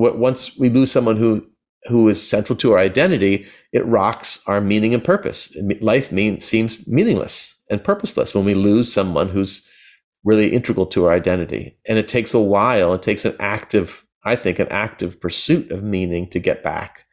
once we lose someone who who is central to our identity, it rocks our meaning and purpose. Life mean, seems meaningless and purposeless when we lose someone who's really integral to our identity. And it takes a while. It takes an active, I think, an active pursuit of meaning to get back.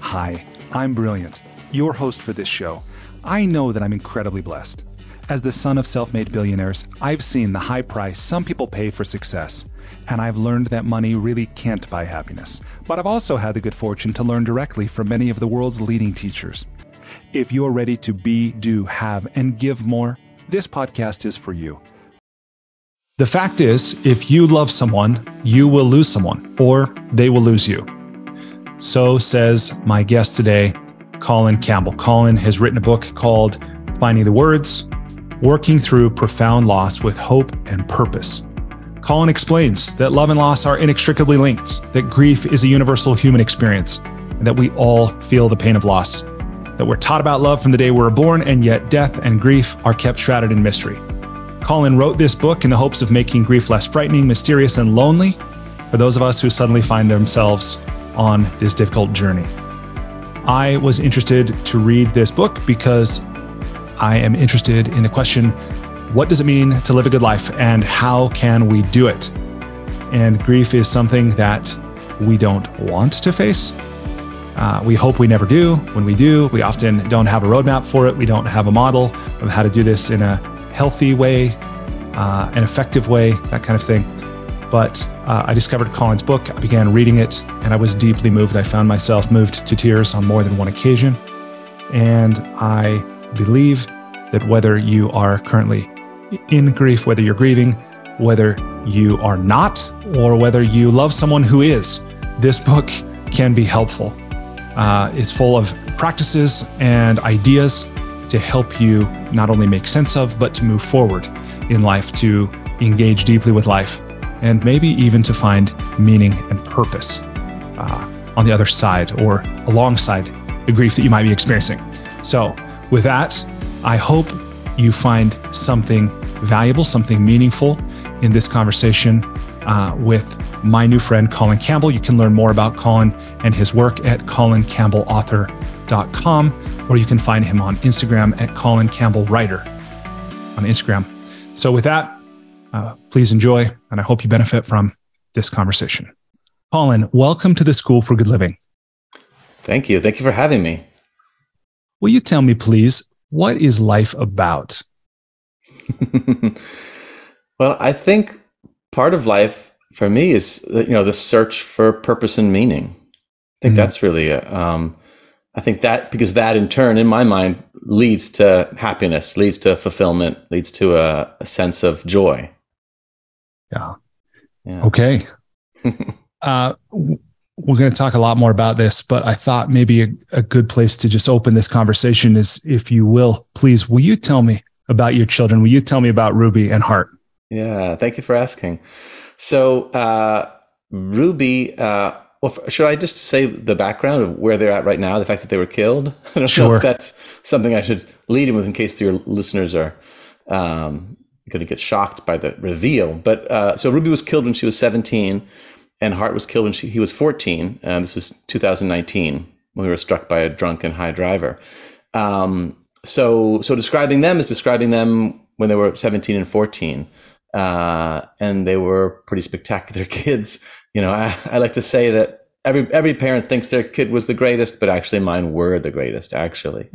Hi, I'm Brilliant, your host for this show. I know that I'm incredibly blessed. As the son of self made billionaires, I've seen the high price some people pay for success and I've learned that money really can't buy happiness. But I've also had the good fortune to learn directly from many of the world's leading teachers. If you're ready to be, do, have, and give more, this podcast is for you. The fact is, if you love someone, you will lose someone, or they will lose you. So says my guest today, Colin Campbell. Colin has written a book called Finding the Words Working Through Profound Loss with Hope and Purpose. Colin explains that love and loss are inextricably linked, that grief is a universal human experience, and that we all feel the pain of loss, that we're taught about love from the day we were born, and yet death and grief are kept shrouded in mystery. Colin wrote this book in the hopes of making grief less frightening, mysterious, and lonely for those of us who suddenly find themselves on this difficult journey. I was interested to read this book because I am interested in the question what does it mean to live a good life and how can we do it? And grief is something that we don't want to face. Uh, we hope we never do. When we do, we often don't have a roadmap for it. We don't have a model of how to do this in a healthy way, uh, an effective way, that kind of thing. But uh, I discovered Colin's book. I began reading it and I was deeply moved. I found myself moved to tears on more than one occasion. And I believe that whether you are currently in grief, whether you're grieving, whether you are not, or whether you love someone who is. This book can be helpful. Uh, it's full of practices and ideas to help you not only make sense of, but to move forward in life, to engage deeply with life, and maybe even to find meaning and purpose uh, on the other side or alongside the grief that you might be experiencing. So, with that, I hope you find something valuable, something meaningful in this conversation uh, with my new friend, Colin Campbell. You can learn more about Colin and his work at colincampbellauthor.com, or you can find him on Instagram at Colin Campbell Writer on Instagram. So, with that, uh, please enjoy, and I hope you benefit from this conversation. Colin, welcome to the School for Good Living. Thank you. Thank you for having me. Will you tell me, please, what is life about? well, I think part of life for me is you know the search for purpose and meaning. I think mm-hmm. that's really a, um, I think that because that in turn, in my mind, leads to happiness, leads to fulfillment, leads to a, a sense of joy. Yeah. yeah. Okay. uh, we're going to talk a lot more about this, but I thought maybe a, a, good place to just open this conversation is, if you will, please, will you tell me about your children. Will you tell me about Ruby and Hart? Yeah, thank you for asking. So, uh, Ruby, uh, well, should I just say the background of where they're at right now, the fact that they were killed? I don't sure. know if that's something I should lead in with in case your listeners are um, going to get shocked by the reveal. But uh, so Ruby was killed when she was 17, and Hart was killed when she, he was 14. And this is 2019 when we were struck by a drunken high driver. Um, so so describing them is describing them when they were 17 and 14 uh, and they were pretty spectacular kids. You know I, I like to say that every every parent thinks their kid was the greatest but actually mine were the greatest actually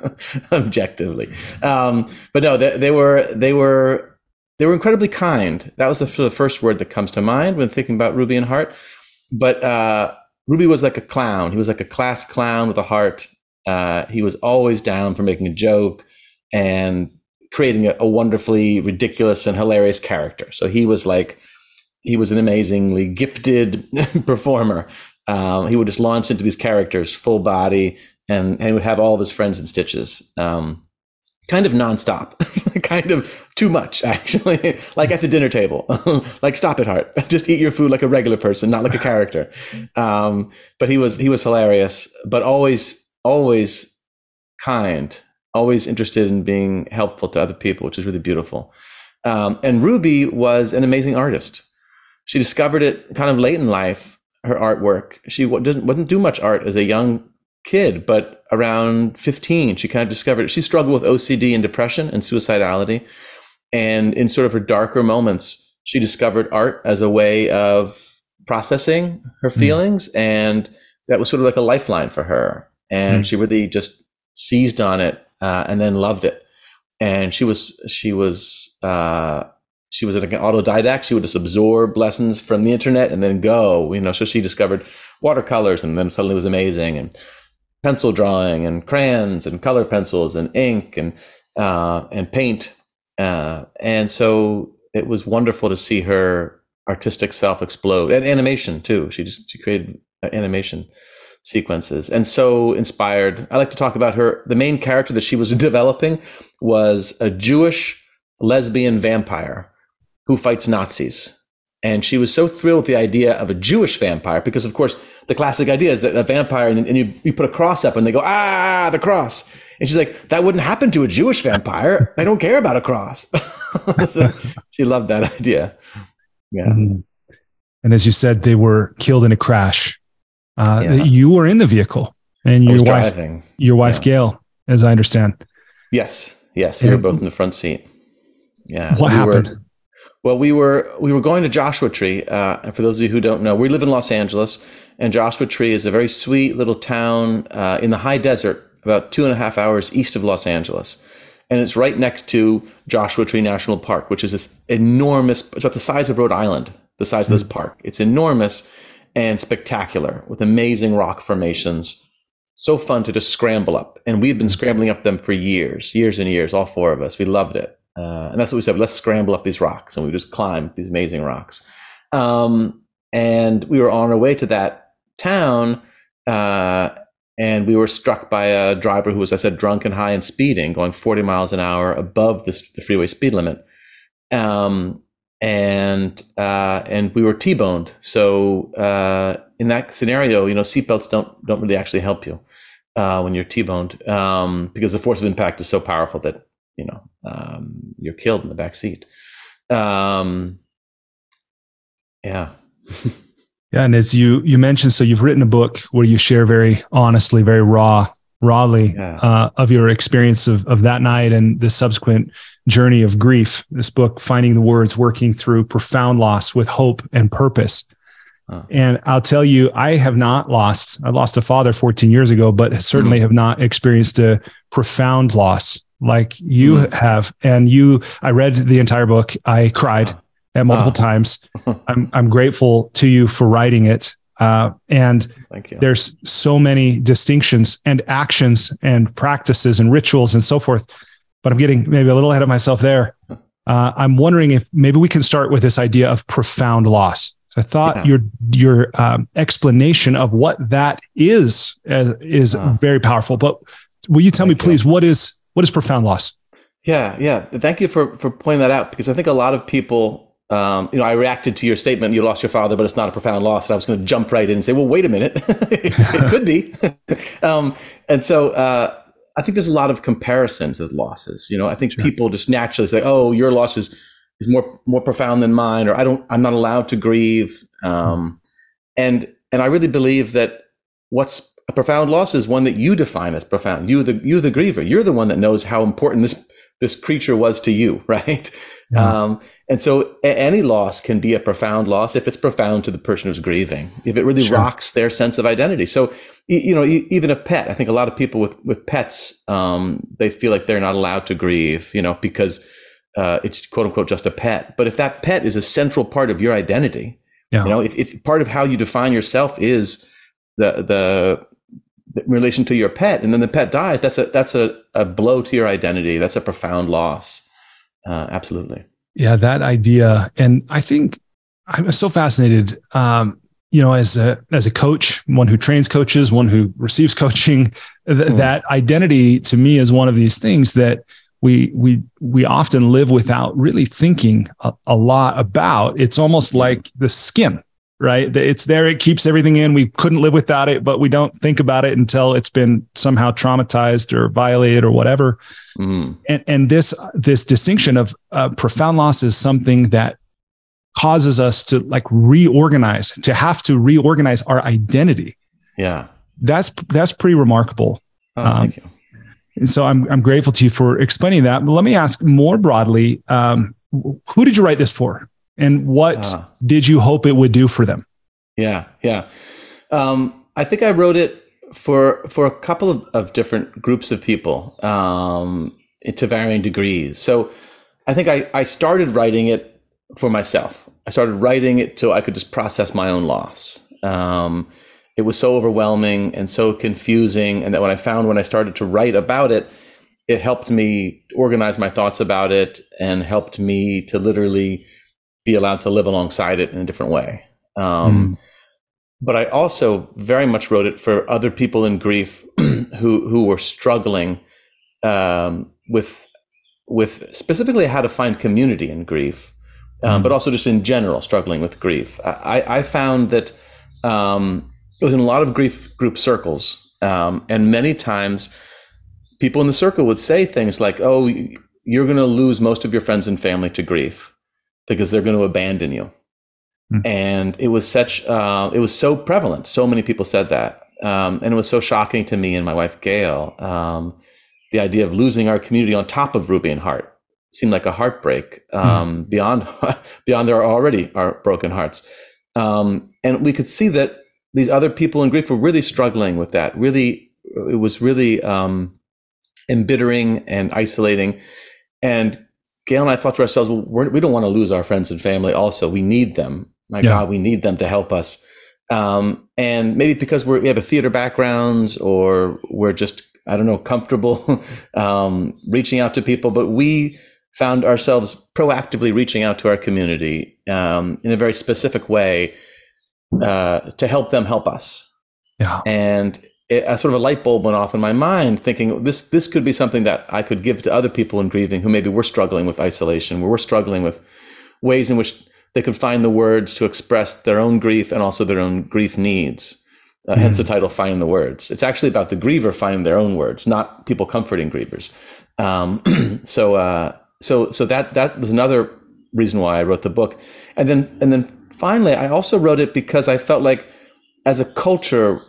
objectively. Um, but no they, they were they were they were incredibly kind. That was the, the first word that comes to mind when thinking about ruby and hart. But uh, ruby was like a clown. He was like a class clown with a heart uh, he was always down for making a joke and creating a, a, wonderfully ridiculous and hilarious character. So he was like, he was an amazingly gifted performer. Um, he would just launch into these characters full body and, and he would have all of his friends in stitches. Um, kind of nonstop, kind of too much, actually, like at the dinner table. like, stop it, Hart. Just eat your food like a regular person, not like a character. Um, but he was he was hilarious, but always always kind, always interested in being helpful to other people, which is really beautiful. Um, and Ruby was an amazing artist. she discovered it kind of late in life. Her artwork. She didn't wouldn't do much art as a young kid, but around 15, she kind of discovered it. She struggled with OCD and depression and suicidality. And in sort of her darker moments, she discovered art as a way of processing her hmm. feelings. Mm. And that was sort of like a lifeline for her. And mm. she really just seized on it uh, and then loved it. And she was, she was, uh, she was like an autodidact. She would just absorb lessons from the internet and then go, you know. So she discovered watercolors and then suddenly was amazing. And pencil drawing and crayons and color pencils and ink and uh, and paint. Uh, and so it was wonderful to see her artistic self explode and animation too. She just she created uh, animation sequences and so inspired. I like to talk about her. The main character that she was developing was a Jewish lesbian vampire who fights Nazis. And she was so thrilled with the idea of a Jewish vampire because, of course, the classic idea is that a vampire and, and you, you put a cross up and they go, ah, the cross. And she's like, that wouldn't happen to a Jewish vampire. they don't care about a cross. so she loved that idea. Yeah. Mm-hmm. And as you said, they were killed in a crash. Uh, yeah. You were in the vehicle and your wife, driving. your wife, yeah. Gail, as I understand. Yes. Yes. We and were both in the front seat. Yeah. What we happened? Were, well, we were we were going to Joshua Tree, uh, and for those of you who don't know, we live in Los Angeles, and Joshua Tree is a very sweet little town uh, in the high desert, about two and a half hours east of Los Angeles, and it's right next to Joshua Tree National Park, which is this enormous. It's about the size of Rhode Island, the size of this mm. park. It's enormous and spectacular with amazing rock formations. So fun to just scramble up, and we've been scrambling up them for years, years and years. All four of us, we loved it. Uh, and that's what we said. Let's scramble up these rocks, and we just climbed these amazing rocks. Um, and we were on our way to that town, uh, and we were struck by a driver who was, I said, drunk and high and speeding, going 40 miles an hour above this, the freeway speed limit. Um, and uh, and we were T-boned. So uh, in that scenario, you know, seatbelts don't don't really actually help you uh, when you're T-boned um, because the force of impact is so powerful that you know um, you're killed in the back seat. Um, yeah. yeah, and as you you mentioned, so you've written a book where you share very honestly, very raw, rawly yeah. uh, of your experience of of that night and the subsequent journey of grief. This book, finding the words, working through profound loss with hope and purpose. And I'll tell you, I have not lost. I lost a father 14 years ago, but certainly mm. have not experienced a profound loss like you mm. have. And you, I read the entire book. I cried at multiple times. I'm, I'm grateful to you for writing it. Uh, and there's so many distinctions and actions and practices and rituals and so forth. But I'm getting maybe a little ahead of myself there. Uh, I'm wondering if maybe we can start with this idea of profound loss. So I thought yeah. your your um, explanation of what that is uh, is uh, very powerful. But will you tell me, please, what is what is profound loss? Yeah, yeah. Thank you for for pointing that out because I think a lot of people, um, you know, I reacted to your statement. You lost your father, but it's not a profound loss. And I was going to jump right in and say, well, wait a minute, it could be. um, and so uh, I think there's a lot of comparisons of losses. You know, I think sure. people just naturally say, oh, your loss is is more more profound than mine, or I don't, I'm not allowed to grieve. Um, and and I really believe that what's a profound loss is one that you define as profound. You, the you, the griever, you're the one that knows how important this this creature was to you, right? Yeah. Um, and so, any loss can be a profound loss if it's profound to the person who's grieving. If it really sure. rocks their sense of identity. So, you know, even a pet. I think a lot of people with with pets, um, they feel like they're not allowed to grieve, you know, because uh, it's quote unquote just a pet. But if that pet is a central part of your identity, yeah. you know, if, if part of how you define yourself is the the relation to your pet and then the pet dies that's a that's a, a blow to your identity that's a profound loss uh, absolutely yeah that idea. And i think i'm so fascinated um, you know as a as a coach one who trains coaches one who receives coaching th- mm. that identity to me is one of these things that we we we often live without really thinking a, a lot about. It's almost like the skin right? It's there, it keeps everything in. We couldn't live without it, but we don't think about it until it's been somehow traumatized or violated or whatever. Mm. And, and this this distinction of uh, profound loss is something that causes us to like reorganize, to have to reorganize our identity. Yeah. That's that's pretty remarkable. Oh, um, thank you. And so I'm I'm grateful to you for explaining that. But let me ask more broadly, um, who did you write this for? And what uh, did you hope it would do for them? Yeah, yeah. Um, I think I wrote it for for a couple of, of different groups of people um, to varying degrees. So I think I, I started writing it for myself. I started writing it so I could just process my own loss. Um, it was so overwhelming and so confusing, and that when I found when I started to write about it, it helped me organize my thoughts about it and helped me to literally be allowed to live alongside it in a different way. Um, mm. But I also very much wrote it for other people in grief who who were struggling um, with with specifically how to find community in grief, um, mm. but also just in general struggling with grief. I, I found that um, it was in a lot of grief group circles, um, and many times people in the circle would say things like, "Oh, you're going to lose most of your friends and family to grief because they're going to abandon you." Mm. And it was such, uh, it was so prevalent. So many people said that. Um, and it was so shocking to me and my wife, Gail. Um, the idea of losing our community on top of Ruby and Hart seemed like a heartbreak um, mm. beyond, beyond their already our broken hearts. Um, and we could see that these other people in grief were really struggling with that. Really, it was really um, embittering and isolating. And Gail and I thought to ourselves, well, we're, we do not want to lose our friends and family. Also, we need them my yeah. God, we need them to help us. Um, and maybe because we have a theater background or we're just, I don't know, comfortable um, reaching out to people, but we found ourselves proactively reaching out to our community um, in a very specific way uh, to help them help us. Yeah. And it, a sort of a light bulb went off in my mind, thinking this this could be something that I could give to other people in grieving who maybe were struggling with isolation, where we're struggling with ways in which they could find the words to express their own grief and also their own grief needs. Uh, mm-hmm. Hence the title, Find the Words. It's actually about the griever finding their own words, not people comforting grievers. Um, so, uh, so, so that that was another reason why I wrote the book. And then, and then finally, I also wrote it because I felt like, as a culture,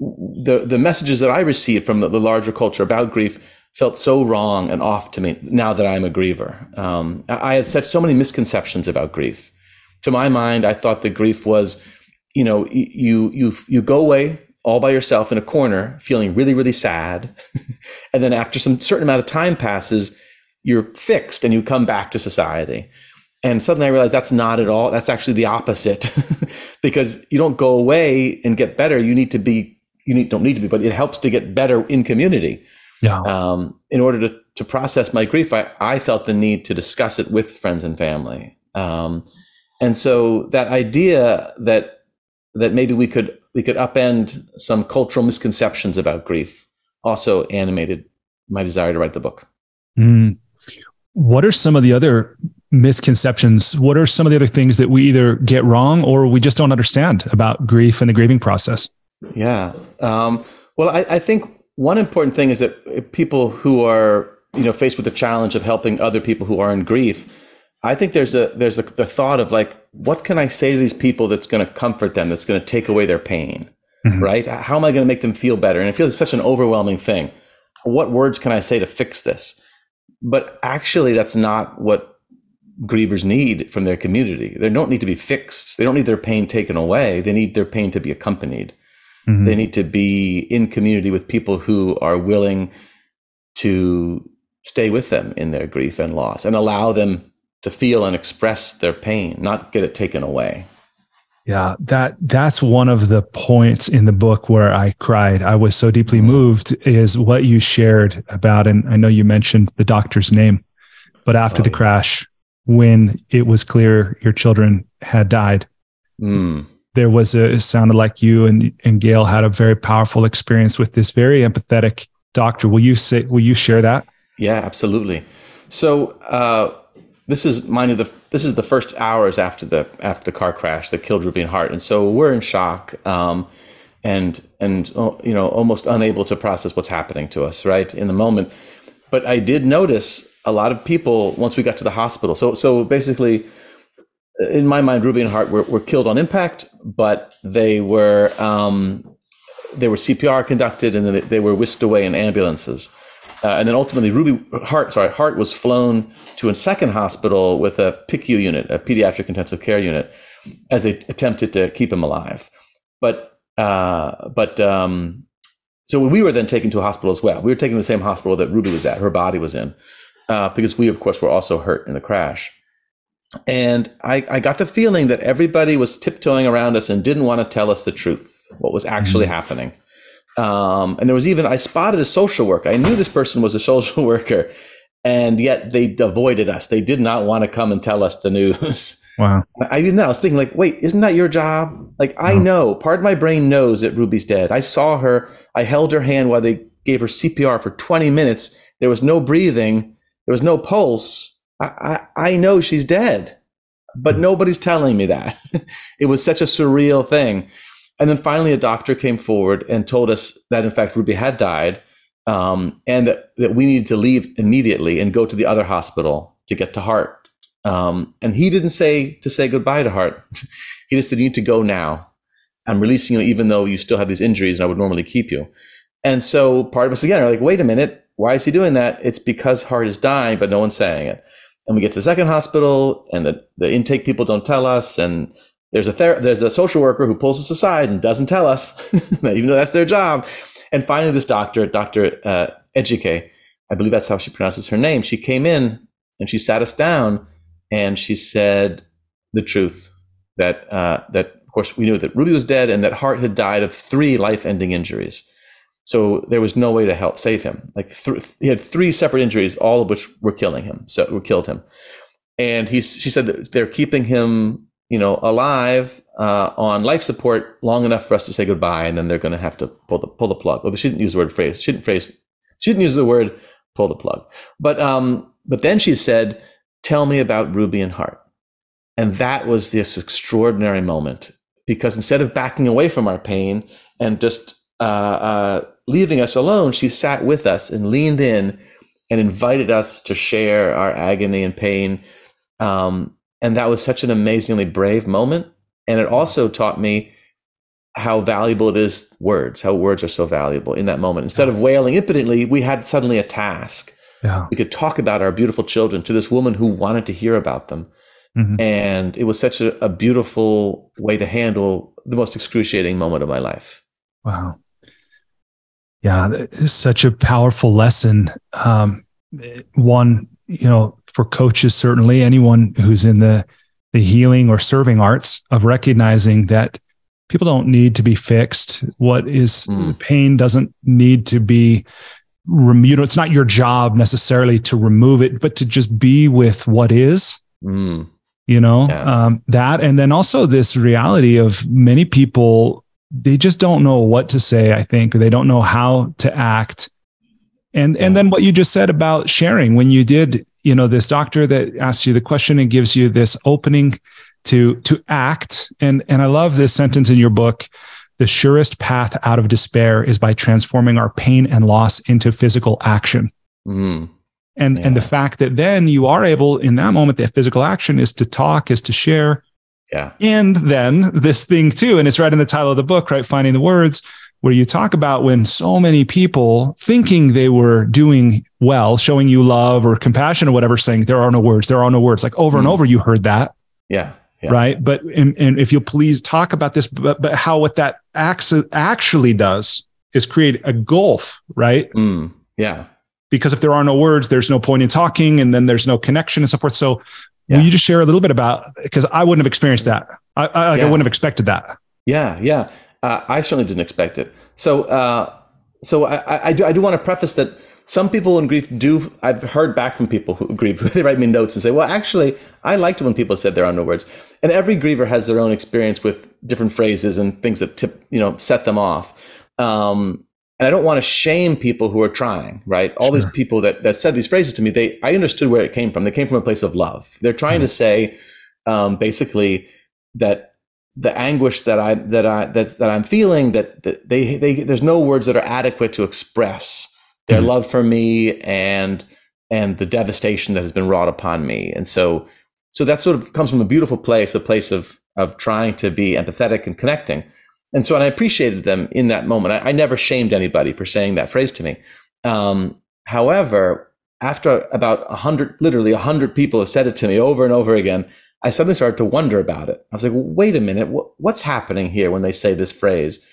the the messages that I received from the, the larger culture about grief felt so wrong and off to me now that I'm a griever. Um, I had such so many misconceptions about grief. To my mind, I thought that grief was, you know, you you you go away all by yourself in a corner, feeling really really sad, and then after some certain amount of time passes, you're fixed and you come back to society. And suddenly I realized that's not at all. That's actually the opposite, because you don't go away and get better. You need to be. You need don't need to be, but it helps to get better in community. Yeah. Um, in order to, to process my grief, I, I felt the need to discuss it with friends and family. Um, and so that idea that that maybe we could we could upend some cultural misconceptions about grief also animated my desire to write the book. Mm. What are some of the other misconceptions? What are some of the other things that we either get wrong or we just don't understand about grief and the grieving process? Yeah. Um, well, I, I, think one important thing is that people who are you know faced with the challenge of helping other people who are in grief i think there's a there's a, the thought of like what can i say to these people that's going to comfort them that's going to take away their pain mm-hmm. right? How am i going to make them feel better? And it feels like such an overwhelming thing. What words can i say to fix this? But actually that's not what grievers need from their community. They don't need to be fixed. They don't need their pain taken away. They need their pain to be accompanied Mm-hmm. They need to be in community with people who are willing to stay with them in their grief and loss and allow them to feel and express their pain, not get it taken away. Yeah, that that's one of the points in the book where I cried. I was so deeply moved is what you shared about and I know you mentioned the doctor's name, but after oh, the crash when it was clear your children had died. Mm there was a it sounded like you and and Gail had a very powerful experience with this very empathetic doctor. Will you say will you share that? Yeah, absolutely. So uh, this is mind you, the this is the first hours after the after the car crash that killed Ruby and Hart, and so we're in shock um, and and uh, you know almost unable to process what's happening to us right in the moment. But I did notice a lot of people once we got to the hospital. So so basically in my mind, Ruby and Hart were, were killed on impact, but they were um, they were CPR conducted, and then they, they were whisked away in ambulances. Uh, and then ultimately, Ruby Hart, sorry, Hart was flown to a second hospital with a PICU unit, a pediatric intensive care unit, as they attempted to keep him alive. But uh, but um, so we were then taken to a hospital as well. We were taken to the same hospital that Ruby was at, her body was in, uh, because we, of course, were also hurt in the crash. And I, I got the feeling that everybody was tiptoeing around us and didn't want to tell us the truth, what was actually mm-hmm. happening. Um, and there was even, I spotted a social worker. I knew this person was a social worker, and yet they avoided us. They did not want to come and tell us the news. Wow. I didn't know. I was thinking, like, wait, isn't that your job? Like, I know, part of my brain knows that Ruby's dead. I saw her. I held her hand while they gave her CPR for 20 minutes. There was no breathing, there was no pulse. I, I, know she's dead, but nobody's telling me that. it was such a surreal thing. And then finally, a doctor came forward and told us that, in fact, Ruby had died um, and that, that we needed to leave immediately and go to the other hospital to get to Hart. Um, and he didn't say to say goodbye to Hart. he just said, You need to go now. I'm releasing you, even though you still have these injuries and I would normally keep you. And so part of us again are like, Wait a minute. Why is he doing that? It's because Hart is dying, but no one's saying it and we get to the second hospital and the, the intake people don't tell us and there's a ther- there's a social worker who pulls us aside and doesn't tell us even though that's their job. And finally this doctor dr uh, Ejike, i believe that's how she pronounces her name she came in and she sat us down and she said the truth that uh, that of course we knew that ruby was dead and that hart had died of three life-ending injuries so there was no way to help save him. Like th- he had three separate injuries, all of which were killing him. So were killed him. And he, she said that they're keeping him, you know, alive uh, on life support long enough for us to say goodbye, and then they're going to have to pull the pull the plug. Well, they shouldn't use the word phrase. Shouldn't phrase. Shouldn't use the word pull the plug. But um, but then she said, "Tell me about Ruby and Hart," and that was this extraordinary moment because instead of backing away from our pain and just uh, uh, leaving us alone, she sat with us and leaned in and invited us to share our agony and pain. Um, and that was such an amazingly brave moment. And it also taught me how valuable it is words, how words are so valuable in that moment. Instead of wailing impotently, we had suddenly a task. Yeah. We could talk about our beautiful children to this woman who wanted to hear about them. Mm-hmm. And it was such a, a beautiful way to handle the most excruciating moment of my life. Wow. Yeah, it's such a powerful lesson. Um, one, you know, for coaches, certainly anyone who's in the the healing or serving arts of recognizing that people don't need to be fixed. What is mm. pain doesn't need to be removed. It's not your job necessarily to remove it, but to just be with what is. Mm. You know, yeah. um, that, and then also this reality of many people they just don't know what to say i think. They don't know how to act. And and then what you just said about sharing when you did you know this doctor that asks you the question and gives you this opening to to act. And and i love this sentence in your book the surest path out of despair is by transforming our pain and loss into physical action. Mm. and yeah. and the fact that then you are able in that moment the physical action is to talk is to share yeah. And then this thing too, and it's right in the title of the book, right? Finding the words, where you talk about when so many people thinking they were doing well, showing you love or compassion or whatever, saying there are no words, there are no words. Like over mm. and over, you heard that. Yeah. yeah. Right. But and, and if you'll please talk about this, but, but how what that acts, actually does is create a gulf, right? Mm. Yeah because if there are no words, there's no point in talking, and then there's no connection and so forth. So yeah. Will you just share a little bit about because I wouldn't have experienced that. I, I, yeah. I wouldn't have expected that. Yeah, yeah. Uh, I certainly didn't expect it. So, uh, so I, I, do, I do want to preface that some people in grief do. I've heard back from people who grieve. They write me notes and say, "Well, actually, I liked it when people said there are no words." And every griever has their own experience with different phrases and things that tip, you know, set them off. Um, and I don't want to shame people who are trying, right? All sure. these people that, that said these phrases to me, they I understood where it came from. They came from a place of love. They're trying mm-hmm. to say um, basically that the anguish that I that I that, that I'm feeling that, that they they there's no words that are adequate to express their mm-hmm. love for me and and the devastation that has been wrought upon me. And so so that sort of comes from a beautiful place, a place of of trying to be empathetic and connecting. And so, and I appreciated them in that moment. I, I never shamed anybody for saying that phrase to me. Um, however, after about a hundred, literally a hundred people have said it to me over and over again, I suddenly started to wonder about it. I was like, well, wait a minute, wh- what's happening here when they say this phrase?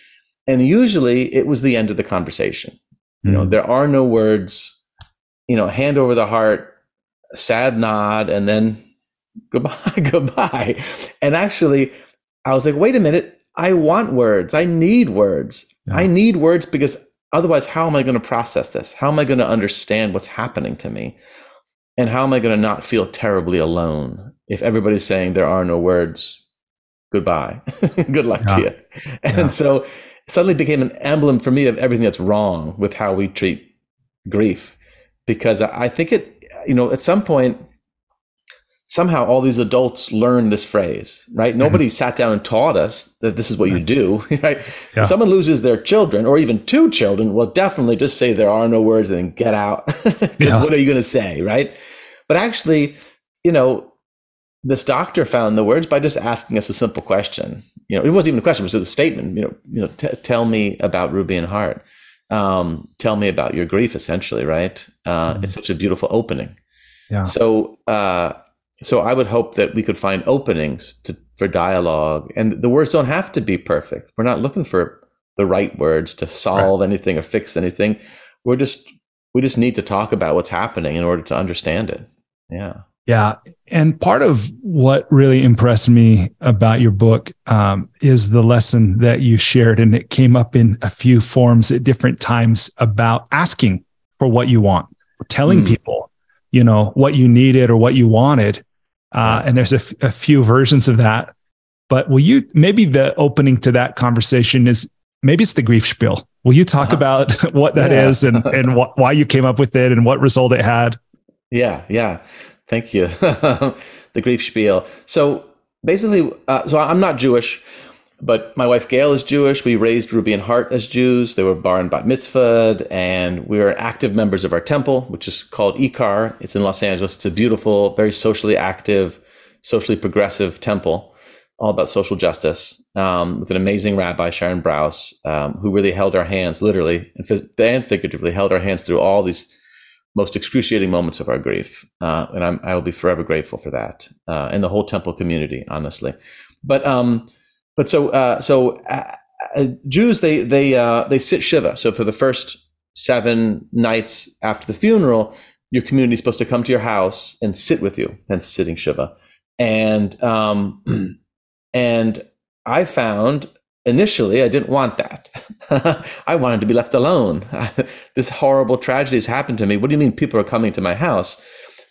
And usually it was the end of the conversation. Mm. You know, hmm. there are no words, you know, hand over the heart, sad nod, and then goodbye, goodbye. And actually, I was like, wait a minute, I want words. I need words. Yeah. I need words because otherwise, how am I going to process this? How am I going to understand what's happening to me? And how am I going to not feel terribly alone if everybody's saying there are no words? Goodbye. Good luck yeah. to you. And yeah. so it suddenly became an emblem for me of everything that's wrong with how we treat grief. Because I think it, you know, at some point, somehow all these adults learn this phrase, right? Mm-hmm. Nobody sat down and taught us that this is what you do, right? Yeah. If someone loses their children or even two children, well, definitely just say there are no words and get out. Because yeah. what are you going to say, right? But actually, you know, this doctor found the words by just asking us a simple question. You know, it wasn't even a question; it was a statement. You know, you know, t- tell me about Ruby and Hart. Um, tell me about your grief, essentially, right? Uh, mm-hmm. It's such a beautiful opening. Yeah. So, uh, so I would hope that we could find openings to, for dialogue, and the words don't have to be perfect. We're not looking for the right words to solve right. anything or fix anything. We're just we just need to talk about what's happening in order to understand it. Yeah. Yeah. And part of what really impressed me about your book um, is the lesson that you shared, and it came up in a few forms at different times about asking for what you want, telling mm. people, you know, what you needed or what you wanted, uh, and there's a, f- a few versions of that. But will you maybe the opening to that conversation is maybe it's the grief spiel. Will you talk uh-huh. about what that yeah. is and and wh- why you came up with it and what result it had? Yeah, yeah. Thank you. the grief spiel. So basically, uh, so I'm not Jewish. But my wife Gail is Jewish. We raised Ruby and Hart as Jews. They were bar and bat mitzvahed, and we are active members of our temple, which is called Ikar. It's in Los Angeles. It's a beautiful, very socially active, socially progressive temple, all about social justice, um, with an amazing rabbi, Sharon Brous, um, who really held our hands, literally and figuratively, held our hands through all these most excruciating moments of our grief. Uh, and I'm, I will be forever grateful for that, uh, and the whole temple community, honestly. But um, but so uh, so uh, uh, Jews they they uh, they sit shiva. So for the first seven nights after the funeral, your community is supposed to come to your house and sit with you, hence sitting shiva. And um, and I found initially I didn't want that. I wanted to be left alone. this horrible tragedy has happened to me. What do you mean people are coming to my house?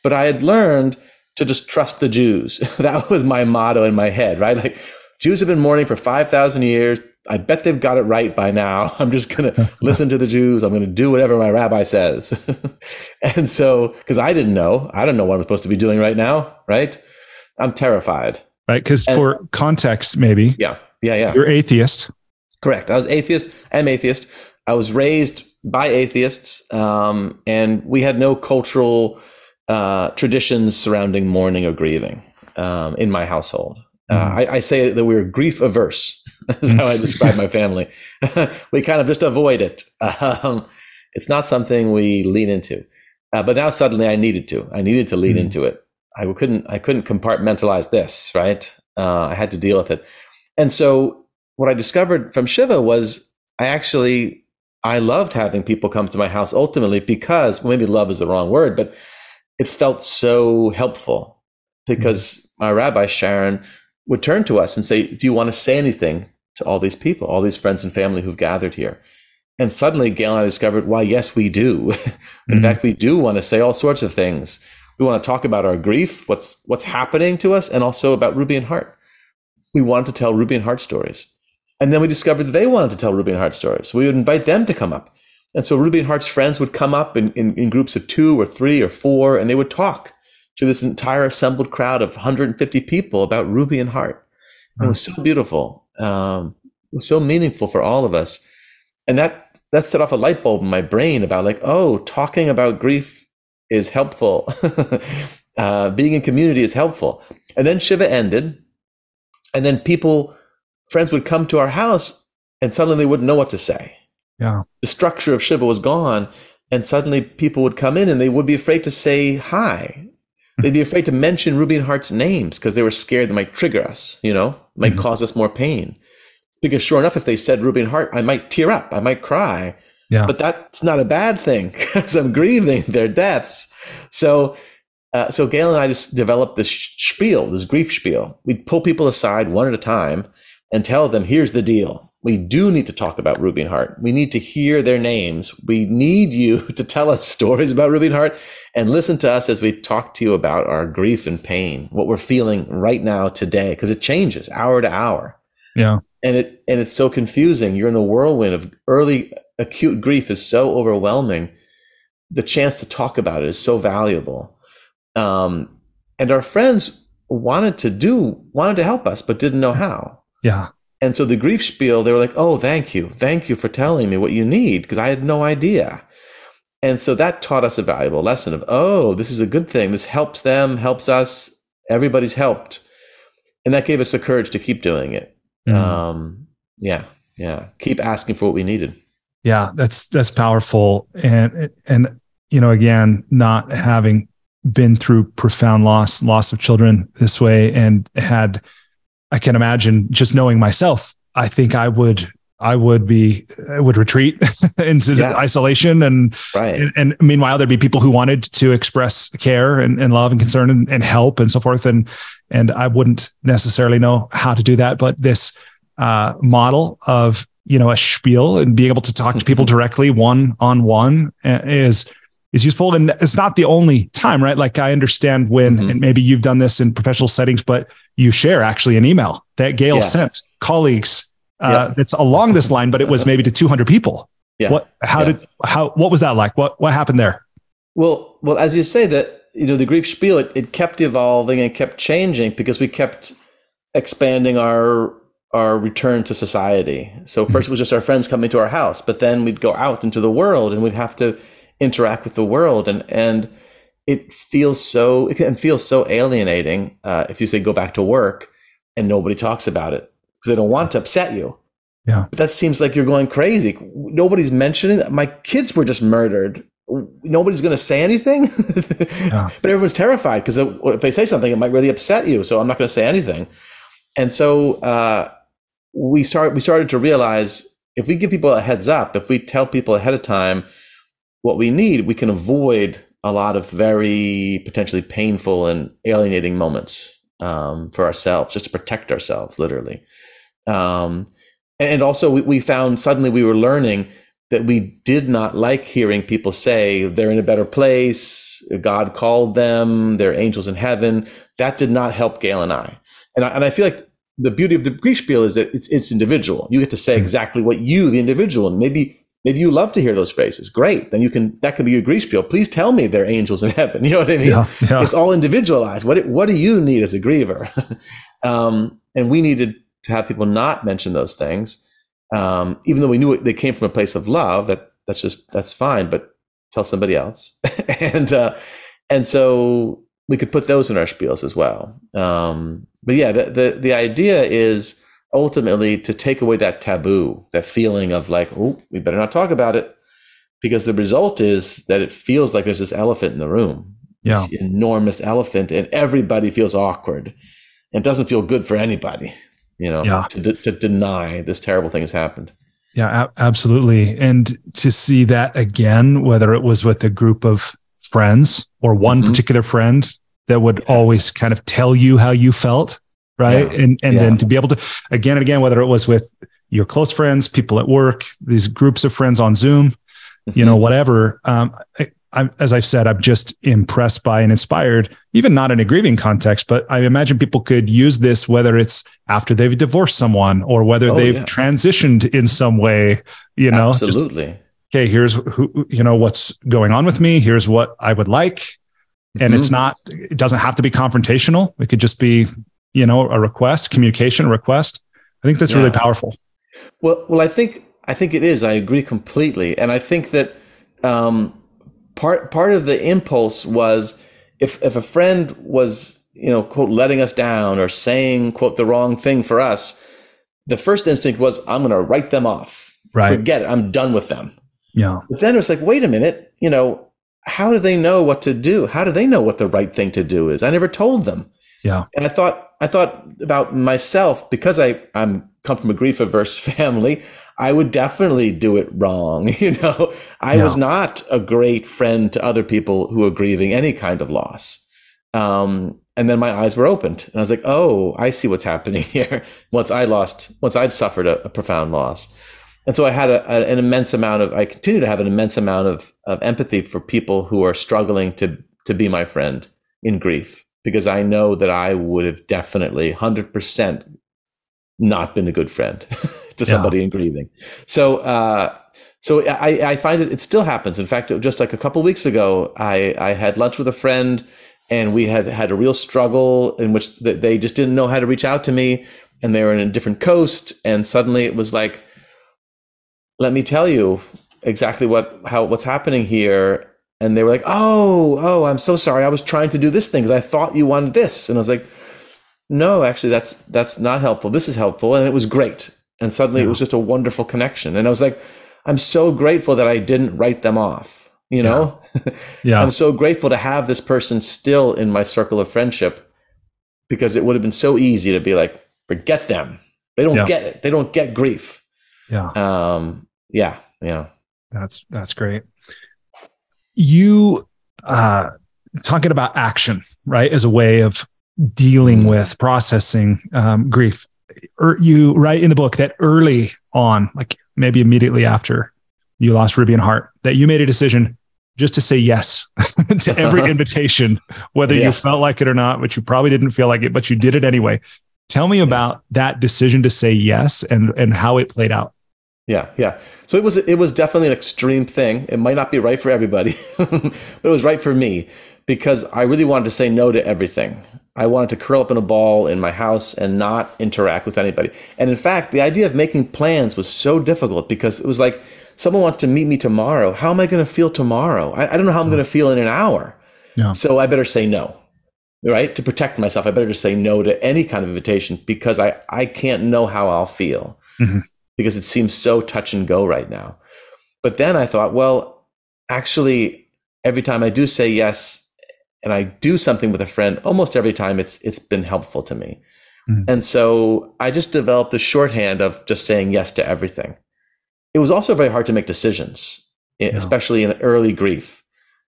But I had learned to just trust the Jews. that was my motto in my head, right? Like Jews have been mourning for 5,000 years. I bet they've got it right by now. I'm just going to listen to the Jews. I'm going to do whatever my rabbi says. and so, because I didn't know, I don't know what I'm supposed to be doing right now, right? I'm terrified. Right. Because for context, maybe. Yeah. Yeah. Yeah. You're atheist. Correct. I was atheist. I'm atheist. I was raised by atheists, um, and we had no cultural uh, traditions surrounding mourning or grieving um, in my household. Uh, mm-hmm. I, I, say that we're grief averse. That's how I describe my family. we kind of just avoid it. Um, it's not something we lean into. Uh, but now suddenly I needed to. I needed to lean mm-hmm. into it. I couldn't. I couldn't compartmentalize this. Right. Uh, I had to deal with it. And so what I discovered from Shiva was I actually I loved having people come to my house ultimately because well, maybe love is the wrong word, but it felt so helpful because mm-hmm. my rabbi Sharon would turn to us and say, Do you want to say anything to all these people, all these friends and family who've gathered here? And suddenly, Gail and I discovered, why, yes, we do. in mm-hmm. fact, we do want to say all sorts of things. We want to talk about our grief, what's what's happening to us, and also about Ruby and Hart. We wanted to tell Ruby and Hart stories. And then we discovered that they wanted to tell Ruby and Hart stories. So we would invite them to come up. And so Ruby and Hart's friends would come up in, in, in groups of two or three or four, and they would talk to this entire assembled crowd of 150 people about Ruby and Hart. And it was so beautiful. Um, it was so meaningful for all of us. And that that set off a light bulb in my brain about like, oh, talking about grief is helpful. Uh, being in community is helpful. And then Shiva ended, and then people, friends would come to our house, and suddenly they wouldn't know what to say. Yeah, the structure of Shiva was gone, and suddenly people would come in and they would be afraid to say hi. They'd be afraid to mention Ruby and Hart's names because they were scared they might trigger us, you know, might mm-hmm. cause us more pain. Because sure enough, if they said Ruby and Heart, I might tear up, I might cry. Yeah. But that's not a bad thing because I'm grieving their deaths. So, uh, so Gail and I just developed this spiel, this grief spiel. We'd pull people aside one at a time and tell them, here's the deal we do need to talk about Ruby and Hart. We need to hear their names. We need you to tell us stories about Ruby and Hart and listen to us as we talk to you about our grief and pain, what we're feeling right now today, because it changes hour to hour. Yeah. And it and it's so confusing. You're in the whirlwind of early acute grief is so overwhelming. The chance to talk about it is so valuable. Um, and our friends wanted to do wanted to help us, but didn't know how. Yeah. And so the grief spiel, they were like, oh, thank you. Thank you for telling me what you need because I had no idea. And so that taught us a valuable lesson of, oh, this is a good thing. This helps them, helps us. Everybody's helped. And that gave us the courage to keep doing it. Mm. Um, yeah, yeah. Keep asking for what we needed. Yeah, that's that's powerful. And and you know, again, not having been through profound loss, loss of children this way and had I can imagine just knowing myself, I think I would I would be I would retreat into yeah. isolation and, right. and, and meanwhile there'd be people who wanted to express care and, and love and mm-hmm. concern and, and, help and so forth and and I wouldn't necessarily know how to do that but this uh, model of you know a spiel and being able to talk to people mm-hmm. directly one on one is is useful and it's not the only time right like I understand when mm-hmm. and maybe you've done this in professional settings but you share actually an email that Gail yeah. sent colleagues. Uh, yeah. That's along this line, but it was maybe to 200 people. Yeah. What? How yeah. did? How? What was that like? What? What happened there? Well, well, as you say, that you know the grief spiel it, it kept evolving and kept changing because we kept expanding our our return to society. So first it was just our friends coming to our house, but then we'd go out into the world and we'd have to interact with the world and and it feels so it can feel so alienating uh, if you say go back to work and nobody talks about it because they don't want to upset you. Yeah, but that seems like you're going crazy. Nobody's mentioning that my kids were just murdered. Nobody's going to say anything, yeah. but everyone's terrified because if they say something, it might really upset you. So I'm not going to say anything. And so uh, we start we started to realize if we give people a heads up, if we tell people ahead of time what we need, we can avoid a lot of very potentially painful and alienating moments um, for ourselves, just to protect ourselves, literally. Um, and also, we, we found suddenly we were learning that we did not like hearing people say they're in a better place, God called them, they're angels in heaven. That did not help Gail and I. And I, and I feel like the beauty of the grief spiel is that it's, it's individual. You get to say hmm. exactly what you, the individual, and maybe Maybe you love to hear those phrases. Great. Then you can, that can be your grief spiel. Please tell me they're angels in heaven. You know what I mean? Yeah, yeah. It's all individualized. What, what do you need as a griever? um, and we needed to have people not mention those things. Um, even though we knew they came from a place of love, that that's just, that's fine, but tell somebody else. and, uh, and so we could put those in our spiels as well. Um, but yeah, the, the, the idea is, ultimately to take away that taboo, that feeling of like, oh, we better not talk about it. Because the result is that it feels like there's this elephant in the room, yeah. enormous elephant, and everybody feels awkward. It doesn't feel good for anybody, you know, yeah. to, to deny this terrible thing has happened. Yeah, a- absolutely. And to see that again, whether it was with a group of friends or one mm-hmm. particular friend that would always kind of tell you how you felt right? Yeah. And and yeah. then to be able to again and again, whether it was with your close friends, people at work, these groups of friends on Zoom, mm-hmm. you know, mm-hmm. whatever. Um, I, I'm, as I've said, I'm just impressed by and inspired, even not in a grieving context, but I imagine people could use this whether it's after they've divorced someone or whether oh, they've yeah. transitioned in some way, you know. Absolutely. Just, okay, here's who, you know, what's going on with me. Here's what I would like. And mm-hmm. it's not, it doesn't have to be confrontational. It could just be, you know, a request, communication request. I think that's yeah. really powerful. Well, well, I think I think it is. I agree completely, and I think that um, part part of the impulse was if if a friend was you know quote letting us down or saying quote the wrong thing for us, the first instinct was I'm going to write them off. Right. Forget it. I'm done with them. Yeah. But then it was like, wait a minute. You know, how do they know what to do? How do they know what the right thing to do is? I never told them. Yeah. And I thought I thought about myself because I I'm come from a grief averse family. I would definitely do it wrong. You know, I was not a great friend to other people who were grieving any kind of loss. Um, and then my eyes were opened, and I was like, "Oh, I see what's happening here." once I lost, once I'd suffered a, a profound loss, and so I had a, a, an immense amount of, I continue to have an immense amount of, of empathy for people who are struggling to to be my friend in grief, because I know that I would have definitely hundred percent not been a good friend to somebody yeah. in grieving. So, uh, so I, I find it, it still happens. In fact, it, just like a couple weeks ago, I, I had lunch with a friend and we had had a real struggle in which they just didn't know how to reach out to me and they were in a different coast. And suddenly it was like, let me tell you exactly what, how, what's happening here. And they were like, oh, oh, I'm so sorry. I was trying to do this thing because I thought you wanted this. And I was like, no, actually, that's that's not helpful. This is helpful, and it was great. And suddenly, yeah. it was just a wonderful connection. And I was like, I'm so grateful that I didn't write them off. You know, yeah. yeah. I'm so grateful to have this person still in my circle of friendship because it would have been so easy to be like, forget them. They don't yeah. get it. They don't get grief. Yeah. Um. Yeah. Yeah. That's that's great. You uh talking about action, right, as a way of dealing mm-hmm. with processing um, grief. Er, you write in the book that early on, like maybe immediately after you lost Ruby and Hart, that you made a decision just to say yes to every invitation, whether yeah. you felt like it or not, which you probably didn't feel like it, but you did it anyway. Tell me about that decision to say yes and and how it played out. Yeah, yeah. So it was it was definitely an extreme thing. It might not be right for everybody, but it was right for me because I really wanted to say no to everything. I wanted to curl up in a ball in my house and not interact with anybody. And in fact, the idea of making plans was so difficult because it was like someone wants to meet me tomorrow. How am I going to feel tomorrow? I, I don't know how I'm going to feel in an hour. Yeah. So I better say no, right? To protect myself, I better just say no to any kind of invitation because I, I can't know how I'll feel mm-hmm. Because it seems so touch and go right now. But then I thought, well, actually, every time I do say yes, and I do something with a friend, almost every time it's it's been helpful to me. Mm-hmm. And so I just developed the shorthand of just saying yes to everything. It was also very hard to make decisions, especially in early grief.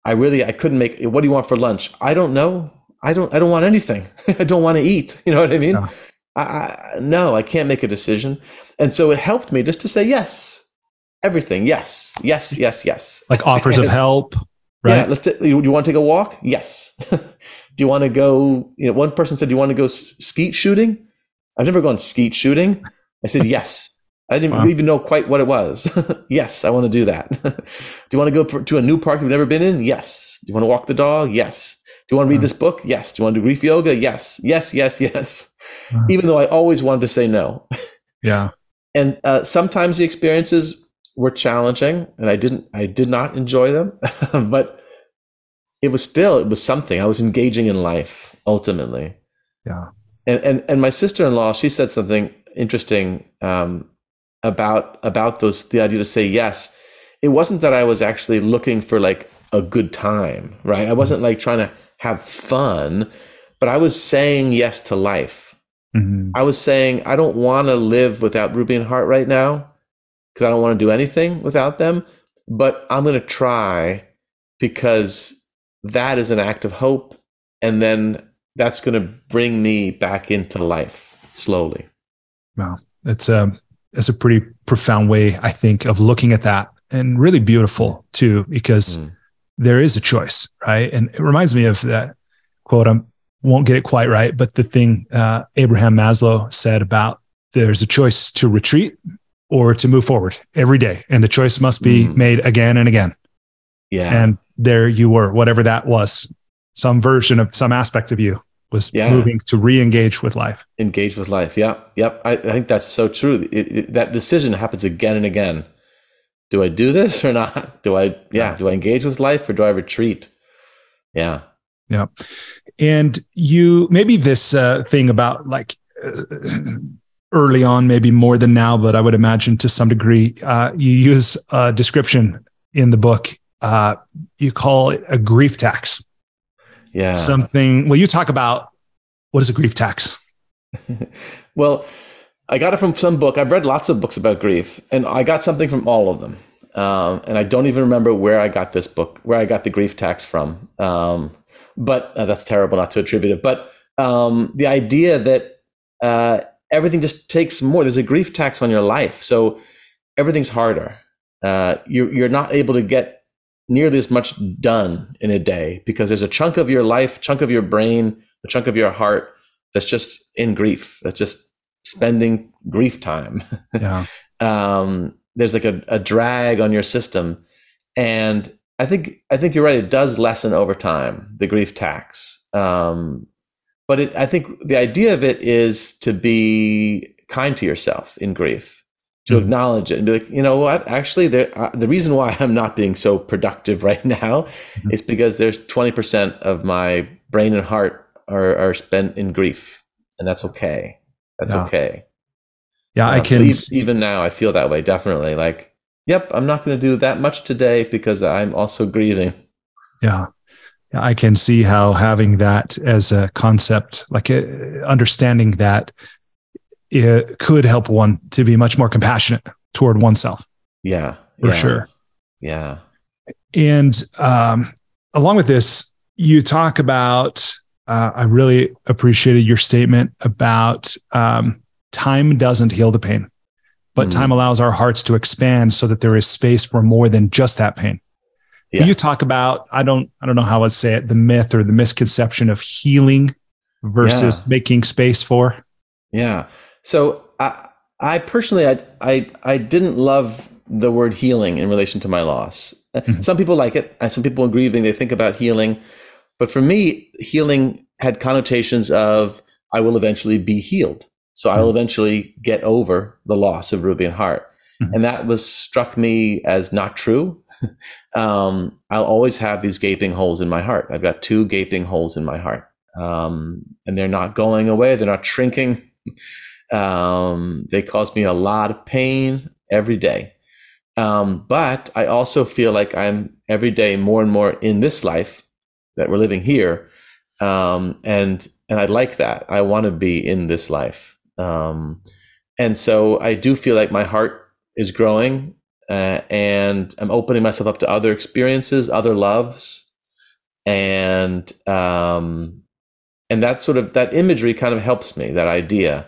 I really I couldn't make what do you want for lunch? I don't know. I don't I don't want anything. I don't want to eat. You know what I mean? No. I, I, no, I can't make a decision. And so it helped me just to say yes. Everything. Yes. Yes, yes, yes. Like offers of help. Right? Yeah, let's. T- you, you want to take a walk? Yes. do you want to go? You know, one person said, "Do you want to go skeet shooting?" I've never gone skeet shooting. I said yes. I didn't wow. even know quite what it was. yes, I want to do that. do you want to go to a new park you've never been in? Yes. Do you want to walk the dog? Yes. Do you want to read this book? Yes. Do you want to do grief yoga? Yes. Yes. Yes. Yes. Wow. Even though I always wanted to say no. yeah. And uh, sometimes the experiences were challenging and I didn't I did not enjoy them, but it was still it was something. I was engaging in life ultimately. Yeah. And and and my sister-in-law, she said something interesting um, about about those the idea to say yes. It wasn't that I was actually looking for like a good time, right? I wasn't like trying to have fun, but I was saying yes to life. Mm-hmm. I was saying I don't want to live without Ruby and Hart right now because I don't want to do anything without them. But I'm going to try because that is an act of hope. And then that's going to bring me back into life slowly. Wow. It's a, um, it's a pretty profound way, I think, of looking at that and really beautiful too, because mm. there is a choice, right? And it reminds me of that quote. I won't get it quite right, but the thing uh, Abraham Maslow said about there's a choice to retreat or to move forward every day. And the choice must be mm. made again and again. Yeah. And there you were, whatever that was, some version of some aspect of you was yeah. moving to re-engage with life. Engage with life. Yeah. Yep. I, I think that's so true. It, it, that decision happens again and again. Do I do this or not? Do I, yeah, yeah. Do I engage with life or do I retreat? Yeah. Yeah. And you maybe this uh, thing about like uh, early on, maybe more than now, but I would imagine to some degree, uh, you use a description in the book. Uh, you call it a grief tax. Yeah. Something. Well, you talk about what is a grief tax. well, I got it from some book. I've read lots of books about grief, and I got something from all of them. Um, and I don't even remember where I got this book, where I got the grief tax from. Um, but uh, that's terrible not to attribute it. But um, the idea that uh, everything just takes more. There's a grief tax on your life, so everything's harder. Uh, you're you're not able to get nearly as much done in a day because there's a chunk of your life, chunk of your brain, a chunk of your heart that's just in grief. That's just spending grief time. Yeah. um, there's like a, a drag on your system, and I think I think you're right. It does lessen over time the grief tax. Um, but it, I think the idea of it is to be kind to yourself in grief, to mm-hmm. acknowledge it and be like, you know what? Actually, there, uh, the reason why I'm not being so productive right now mm-hmm. is because there's 20% of my brain and heart are, are spent in grief, and that's okay. That's yeah. okay. Yeah, I can. So even now, I feel that way. Definitely, like, yep, I'm not going to do that much today because I'm also grieving. Yeah. I can see how having that as a concept, like uh, understanding that it could help one to be much more compassionate toward oneself. Yeah. For yeah, sure. Yeah. And um, along with this, you talk about, uh, I really appreciated your statement about um, time doesn't heal the pain, but mm-hmm. time allows our hearts to expand so that there is space for more than just that pain. Yeah. You talk about I don't I don't know how I'd say it the myth or the misconception of healing versus yeah. making space for. Yeah. So I I personally I I I didn't love the word healing in relation to my loss. Mm-hmm. Some people like it. And some people in grieving they think about healing, but for me, healing had connotations of I will eventually be healed. So I will mm-hmm. eventually get over the loss of Ruby and Hart. Mm-hmm. And that was struck me as not true. um, I'll always have these gaping holes in my heart. I've got two gaping holes in my heart. Um, and they're not going away, they're not shrinking. um, they cause me a lot of pain every day. Um, but I also feel like I'm every day more and more in this life that we're living here. Um, and and I like that. I want to be in this life. Um, and so I do feel like my heart is growing uh, and I'm opening myself up to other experiences, other loves, and um, and that sort of that imagery kind of helps me. That idea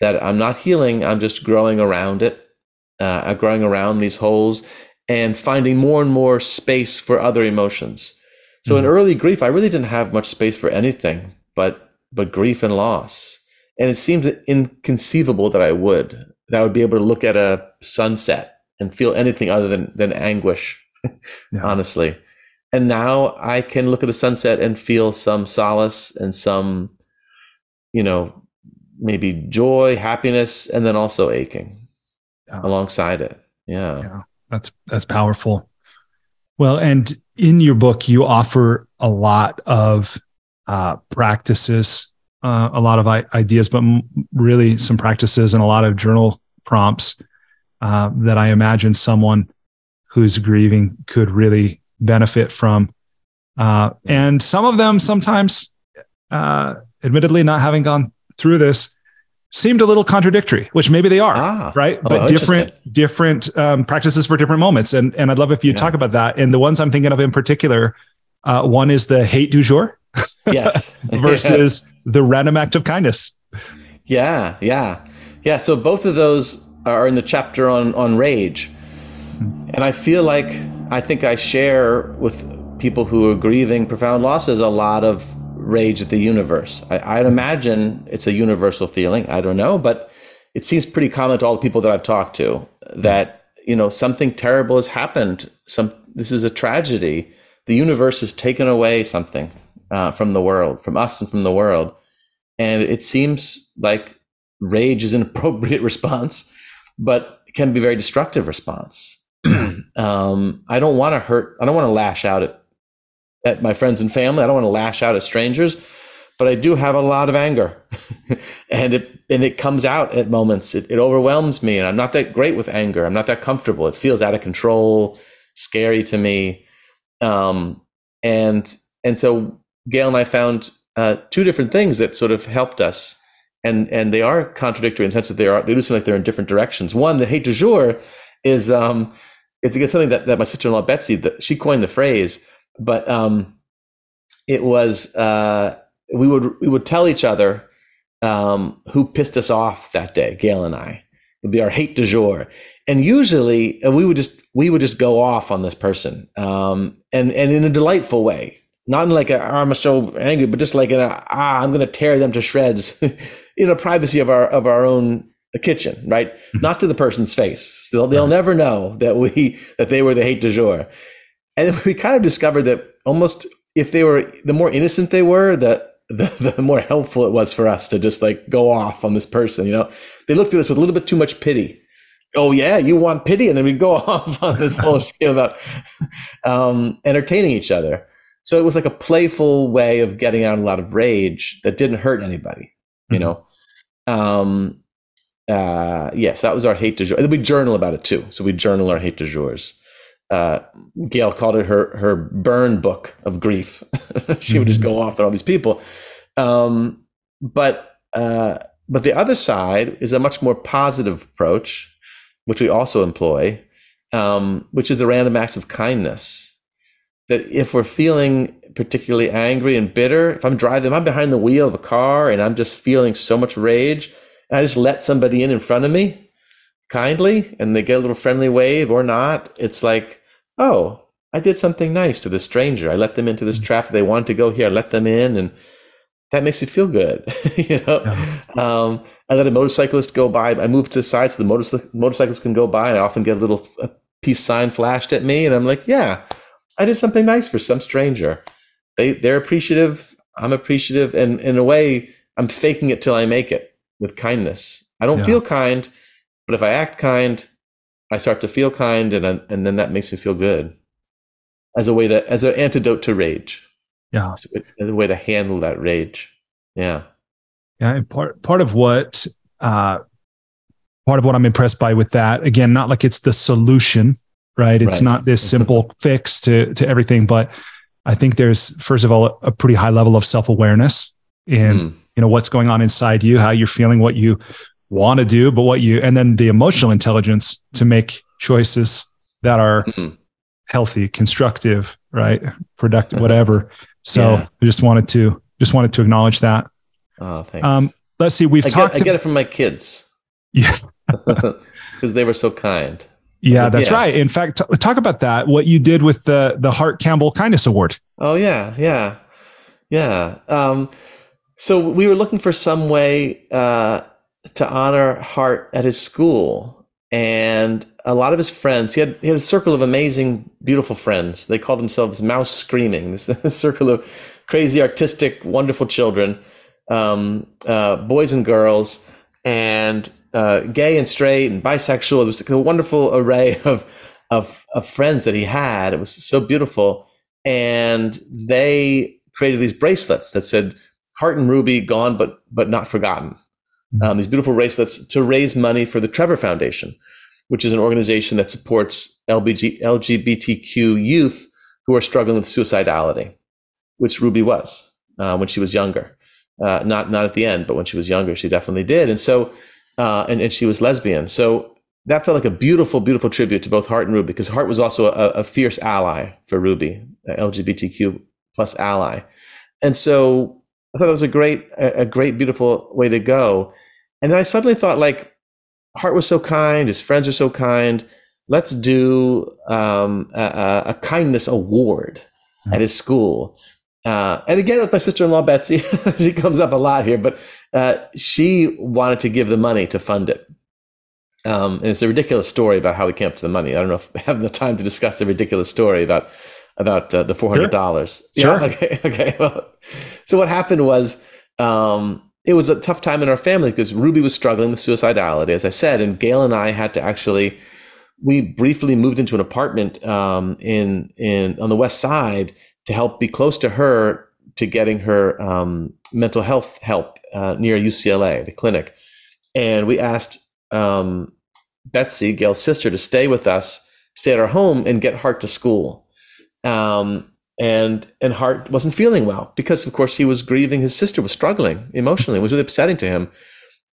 that I'm not healing, I'm just growing around it, uh, growing around these holes, and finding more and more space for other emotions. So mm-hmm. in early grief, I really didn't have much space for anything but but grief and loss, and it seems inconceivable that I would that I would be able to look at a sunset and feel anything other than than anguish, yeah. honestly. And now I can look at a sunset and feel some solace and some, you know, maybe joy, happiness, and then also aching yeah. alongside it. Yeah. Yeah. That's that's powerful. Well, and in your book, you offer a lot of uh, practices, uh, a lot of ideas, but m- really some practices and a lot of journal prompts uh, that I imagine someone who's grieving could really benefit from. Uh, and some of them sometimes, uh, admittedly, not having gone through this, seemed a little contradictory, which maybe they are, ah, right? Oh, but different different um, practices for different moments. And and I'd love if you yeah. talk about that. And the ones I'm thinking of in particular, uh, one is the hate du jour, yes, versus the random act of kindness. Yeah, yeah. Yeah, so both of those are in the chapter on on rage, and I feel like I think I share with people who are grieving profound losses a lot of rage at the universe. I, I'd imagine it's a universal feeling. I don't know, but it seems pretty common to all the people that I've talked to that you know something terrible has happened. Some this is a tragedy. The universe has taken away something uh, from the world, from us, and from the world, and it seems like rage is an appropriate response, but can be very destructive response. um, I don't want to hurt. I don't want to lash out at at my friends and family. I don't want to lash out at strangers, but I do have a lot of anger, and it and it comes out at moments. It, it overwhelms me, and I'm not that great with anger. I'm not that comfortable. It feels out of control, scary to me, um, and and so Gail and I found uh, two different things that sort of helped us, and and they are contradictory in the sense that they are they do seem like they're in different directions. One, the hate du jour, is um, it's again something that, that my sister-in-law Betsy that she coined the phrase, but um, it was uh, we would we would tell each other um, who pissed us off that day, Gail and I. It would be our hate du jour, and usually we would just we would just go off on this person, um, and and in a delightful way, not in like a oh, I'm so angry, but just like in a ah I'm going to tear them to shreds, in a privacy of our of our own kitchen, right? Mm-hmm. Not to the person's face. They'll they'll never know that we that they were the hate du jour, and we kind of discovered that almost if they were the more innocent they were, the the, the more helpful it was for us to just like go off on this person. You know, they looked at us with a little bit too much pity. Oh yeah, you want pity, and then we go off on this whole spiel about um, entertaining each other. So it was like a playful way of getting out a lot of rage that didn't hurt anybody. You mm-hmm. know, um, uh, yes, that was our hate du jour. We journal about it too. So we journal our hate du jours. Uh, Gail called it her her burn book of grief. she would just go mm-hmm. off on all these people. Um, but uh, but the other side is a much more positive approach, which we also employ, um, which is the random acts of kindness that if we're feeling particularly angry and bitter, if I'm driving, if I'm behind the wheel of a car and I'm just feeling so much rage, and I just let somebody in in front of me kindly and they get a little friendly wave or not, it's like, oh, I did something nice to this stranger. I let them into this mm. traffic. They wanted to go here. I let them in and that makes you feel good. you know, um, I let a motorcyclist go by. I move to the side so the motor- motorcyclists can go by. And I often get a little a peace sign flashed at me and I'm like, yeah, I did something nice for some stranger. They they're appreciative. I'm appreciative, and in a way, I'm faking it till I make it with kindness. I don't yeah. feel kind, but if I act kind, I start to feel kind, and and then that makes me feel good. As a way to as an antidote to rage. Yeah, as a way to handle that rage. Yeah, yeah. And part part of what uh, part of what I'm impressed by with that again, not like it's the solution right? It's right. not this simple fix to to everything, but I think there's first of all a pretty high level of self awareness in mm. you know what's going on inside you, how you're feeling, what you want to do, but what you and then the emotional intelligence to make choices that are mm. healthy, constructive, right, productive, whatever. So yeah. I just wanted to just wanted to acknowledge that. Oh, thanks. Um, let's see. We've I talked. Get, I get it from my kids. Yeah, because they were so kind. Yeah, that's yeah. right. In fact, t- talk about that. What you did with the the Hart Campbell Kindness Award. Oh yeah, yeah, yeah. Um, so we were looking for some way uh, to honor Hart at his school, and a lot of his friends. He had he had a circle of amazing, beautiful friends. They called themselves Mouse Screaming. This circle of crazy, artistic, wonderful children, um, uh, boys and girls, and uh, gay and straight and bisexual. It was a wonderful array of, of, of friends that he had. It was so beautiful. And they created these bracelets that said "Hart and Ruby gone but but not forgotten. Mm-hmm. Um, these beautiful bracelets to raise money for the Trevor Foundation, which is an organization that supports LBG, LGBTQ youth who are struggling with suicidality, which Ruby was uh, when she was younger. Uh, not not at the end, but when she was younger, she definitely did. And so uh, and, and she was lesbian. So that felt like a beautiful, beautiful tribute to both Hart and Ruby because Hart was also a, a fierce ally for Ruby, LGBTQ plus ally. And so I thought that was a great, a, a great, beautiful way to go. And then I suddenly thought, like, Hart was so kind, his friends are so kind. Let's do um, a, a, kindness award mm-hmm. at his school. Uh, and again, with my sister-in-law Betsy, she comes up a lot here, but uh, she wanted to give the money to fund it. Um, and it's a ridiculous story about how we came up to the money. I don't know if I have the time to discuss the ridiculous story about about uh, the four hundred dollars. Sure. Yeah. Okay. Okay. Well, so what happened was um, it was a tough time in our family because Ruby was struggling with suicidality, as I said, and Gail and I had to actually. We briefly moved into an apartment um, in in on the west side to help be close to her to getting her um, mental health help uh, near UCLA, the clinic. And we asked um, Betsy, Gail's sister, to stay with us, stay at our home, and get Hart to school. Um, and and Hart wasn't feeling well because, of course, he was grieving. His sister was struggling emotionally. It was really upsetting to him,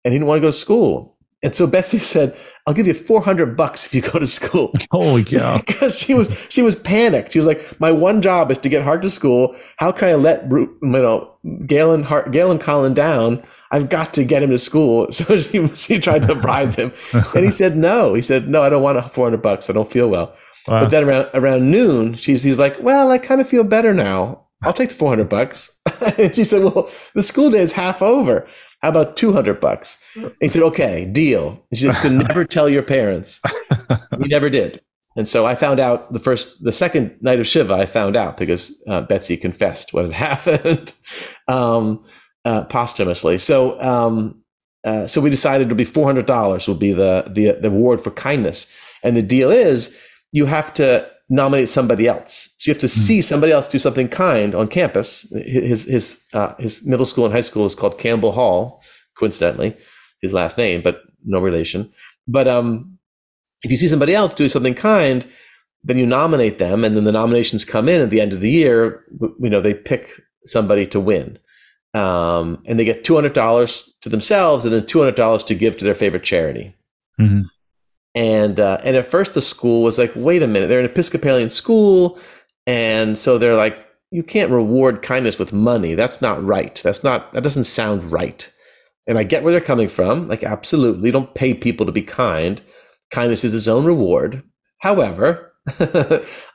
and he didn't want to go to school. And so Betsy said, "I'll give you four hundred bucks if you go to school." Holy cow! Because she was she was panicked. She was like, "My one job is to get Hart to school. How can I let you know Gail and Hart, Gail and Colin down? I've got to get him to school." So she she tried to bribe him, and he said no. He said, "No, I don't want four hundred bucks. I don't feel well." Wow. But then around around noon, she's he's like, "Well, I kind of feel better now. I'll take the four hundred bucks." and she said, "Well, the school day is half over." How about 200 bucks? And he said, okay, deal. He said, to never tell your parents. We never did. And so I found out the first, the second night of Shiva, I found out because uh, Betsy confessed what had happened um, uh, posthumously. So, um, uh, so we decided it would be $400 would be the, the, the award for kindness. And the deal is you have to nominate somebody else. So you have to mm. see somebody else do something kind on campus. His his uh, his middle school and high school is called Campbell Hall, coincidentally, his last name, but no relation. But um, if you see somebody else doing something kind, then you nominate them, and then the nominations come in at the end of the year. You know, they pick somebody to win. Um, and they get two hundred dollars to themselves, and then two hundred dollars to give to their favorite charity. Mm-hmm. And uh, and at first the school was like, wait a minute, they're an Episcopalian school, and so they're like, you can't reward kindness with money. That's not right. That's not that doesn't sound right. And I get where they're coming from. Like, absolutely, don't pay people to be kind. Kindness is its own reward. However,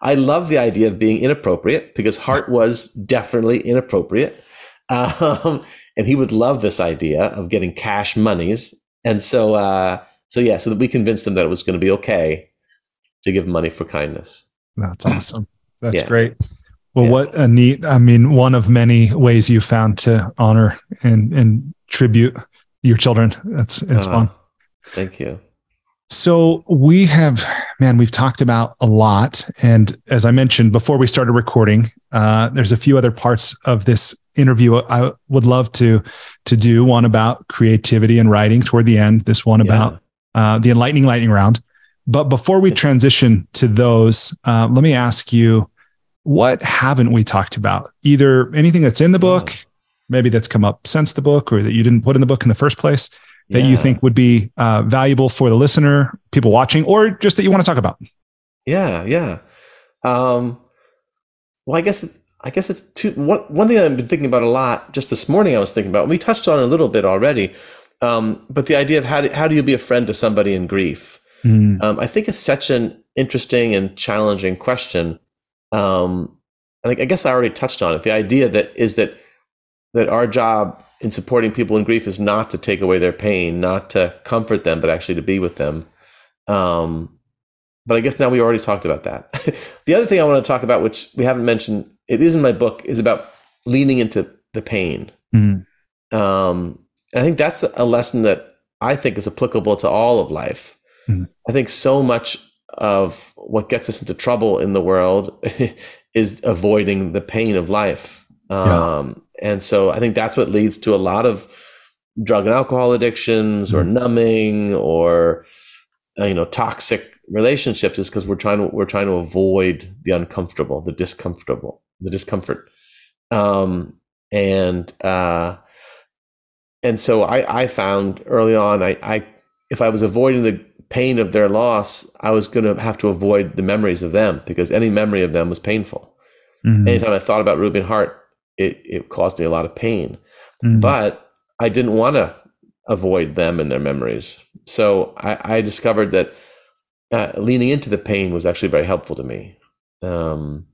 I love the idea of being inappropriate because Hart was definitely inappropriate. Um, and he would love this idea of getting cash monies. And so, uh, so yeah, so that we convinced them that it was going to be okay to give money for kindness. That's awesome. That's yeah. great. Well, yeah. what a neat, I mean, one of many ways you found to honor and, and tribute your children. That's, it's uh, fun. Thank you. So we have, man, we've talked about a lot. And as I mentioned before we started recording, uh, there's a few other parts of this interview I would love to, to do. One about creativity and writing toward the end. This one yeah. about uh, the enlightening lightning round. But before we transition to those, uh, let me ask you, what haven't we talked about? Either anything that's in the book, maybe that's come up since the book, or that you didn't put in the book in the first place, that yeah. you think would be uh, valuable for the listener, people watching, or just that you want to talk about? Yeah, yeah. Um, well, I guess I guess it's two. One, one thing I've been thinking about a lot just this morning. I was thinking about. we touched on a little bit already, um, but the idea of how do, how do you be a friend to somebody in grief? Mm. Um, I think it's such an interesting and challenging question. Um, and I, I guess I already touched on it. The idea that is that that our job in supporting people in grief is not to take away their pain, not to comfort them, but actually to be with them. Um, but I guess now we already talked about that. the other thing I want to talk about, which we haven't mentioned, it is in my book, is about leaning into the pain. Mm. Um, I think that's a lesson that I think is applicable to all of life. Mm-hmm. I think so much of what gets us into trouble in the world is avoiding the pain of life. Um, And so I think that's what leads to a lot of drug and alcohol addictions mm-hmm. or numbing or uh, you know toxic relationships is because we're trying to we're trying to avoid the uncomfortable, the discomfortable, the discomfort. Um, and uh, and so I, I found early on, I, I if I was avoiding the pain of their loss, I was going to have to avoid the memories of them because any memory of them was painful. Mm-hmm. Anytime I thought about Ruby and Hart, it, it caused me a lot of pain. Mm-hmm. But I didn't want to avoid them and their memories. So I, I discovered that uh, leaning into the pain was actually very helpful to me. Um,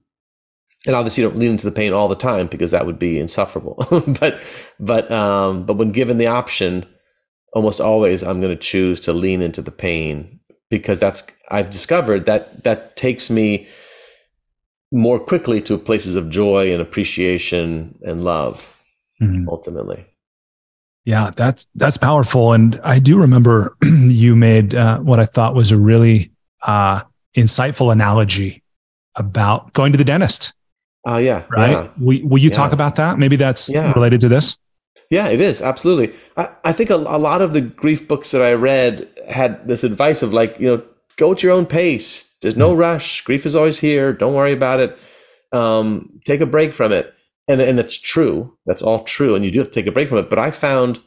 and obviously you don't lean into the pain all the time because that would be insufferable. But but um but when given the option almost always i'm going to choose to lean into the pain because that's i've discovered that that takes me more quickly to places of joy and appreciation and love mm-hmm. ultimately. Yeah that's that's powerful. And i do remember you made uh, what i thought was a really uh, insightful analogy about going to the dentist Oh yeah, right. Yeah. Will, will you yeah. talk about that? Maybe that's yeah. related to this. Yeah, it is absolutely. I, I think a, a lot of the grief books that I read had this advice of like, you know, go at your own pace. There's no mm. rush. Grief is always here. Don't worry about it. Um, take a break from it. And and that's true. That's all true. And you do have to take a break from it. But I found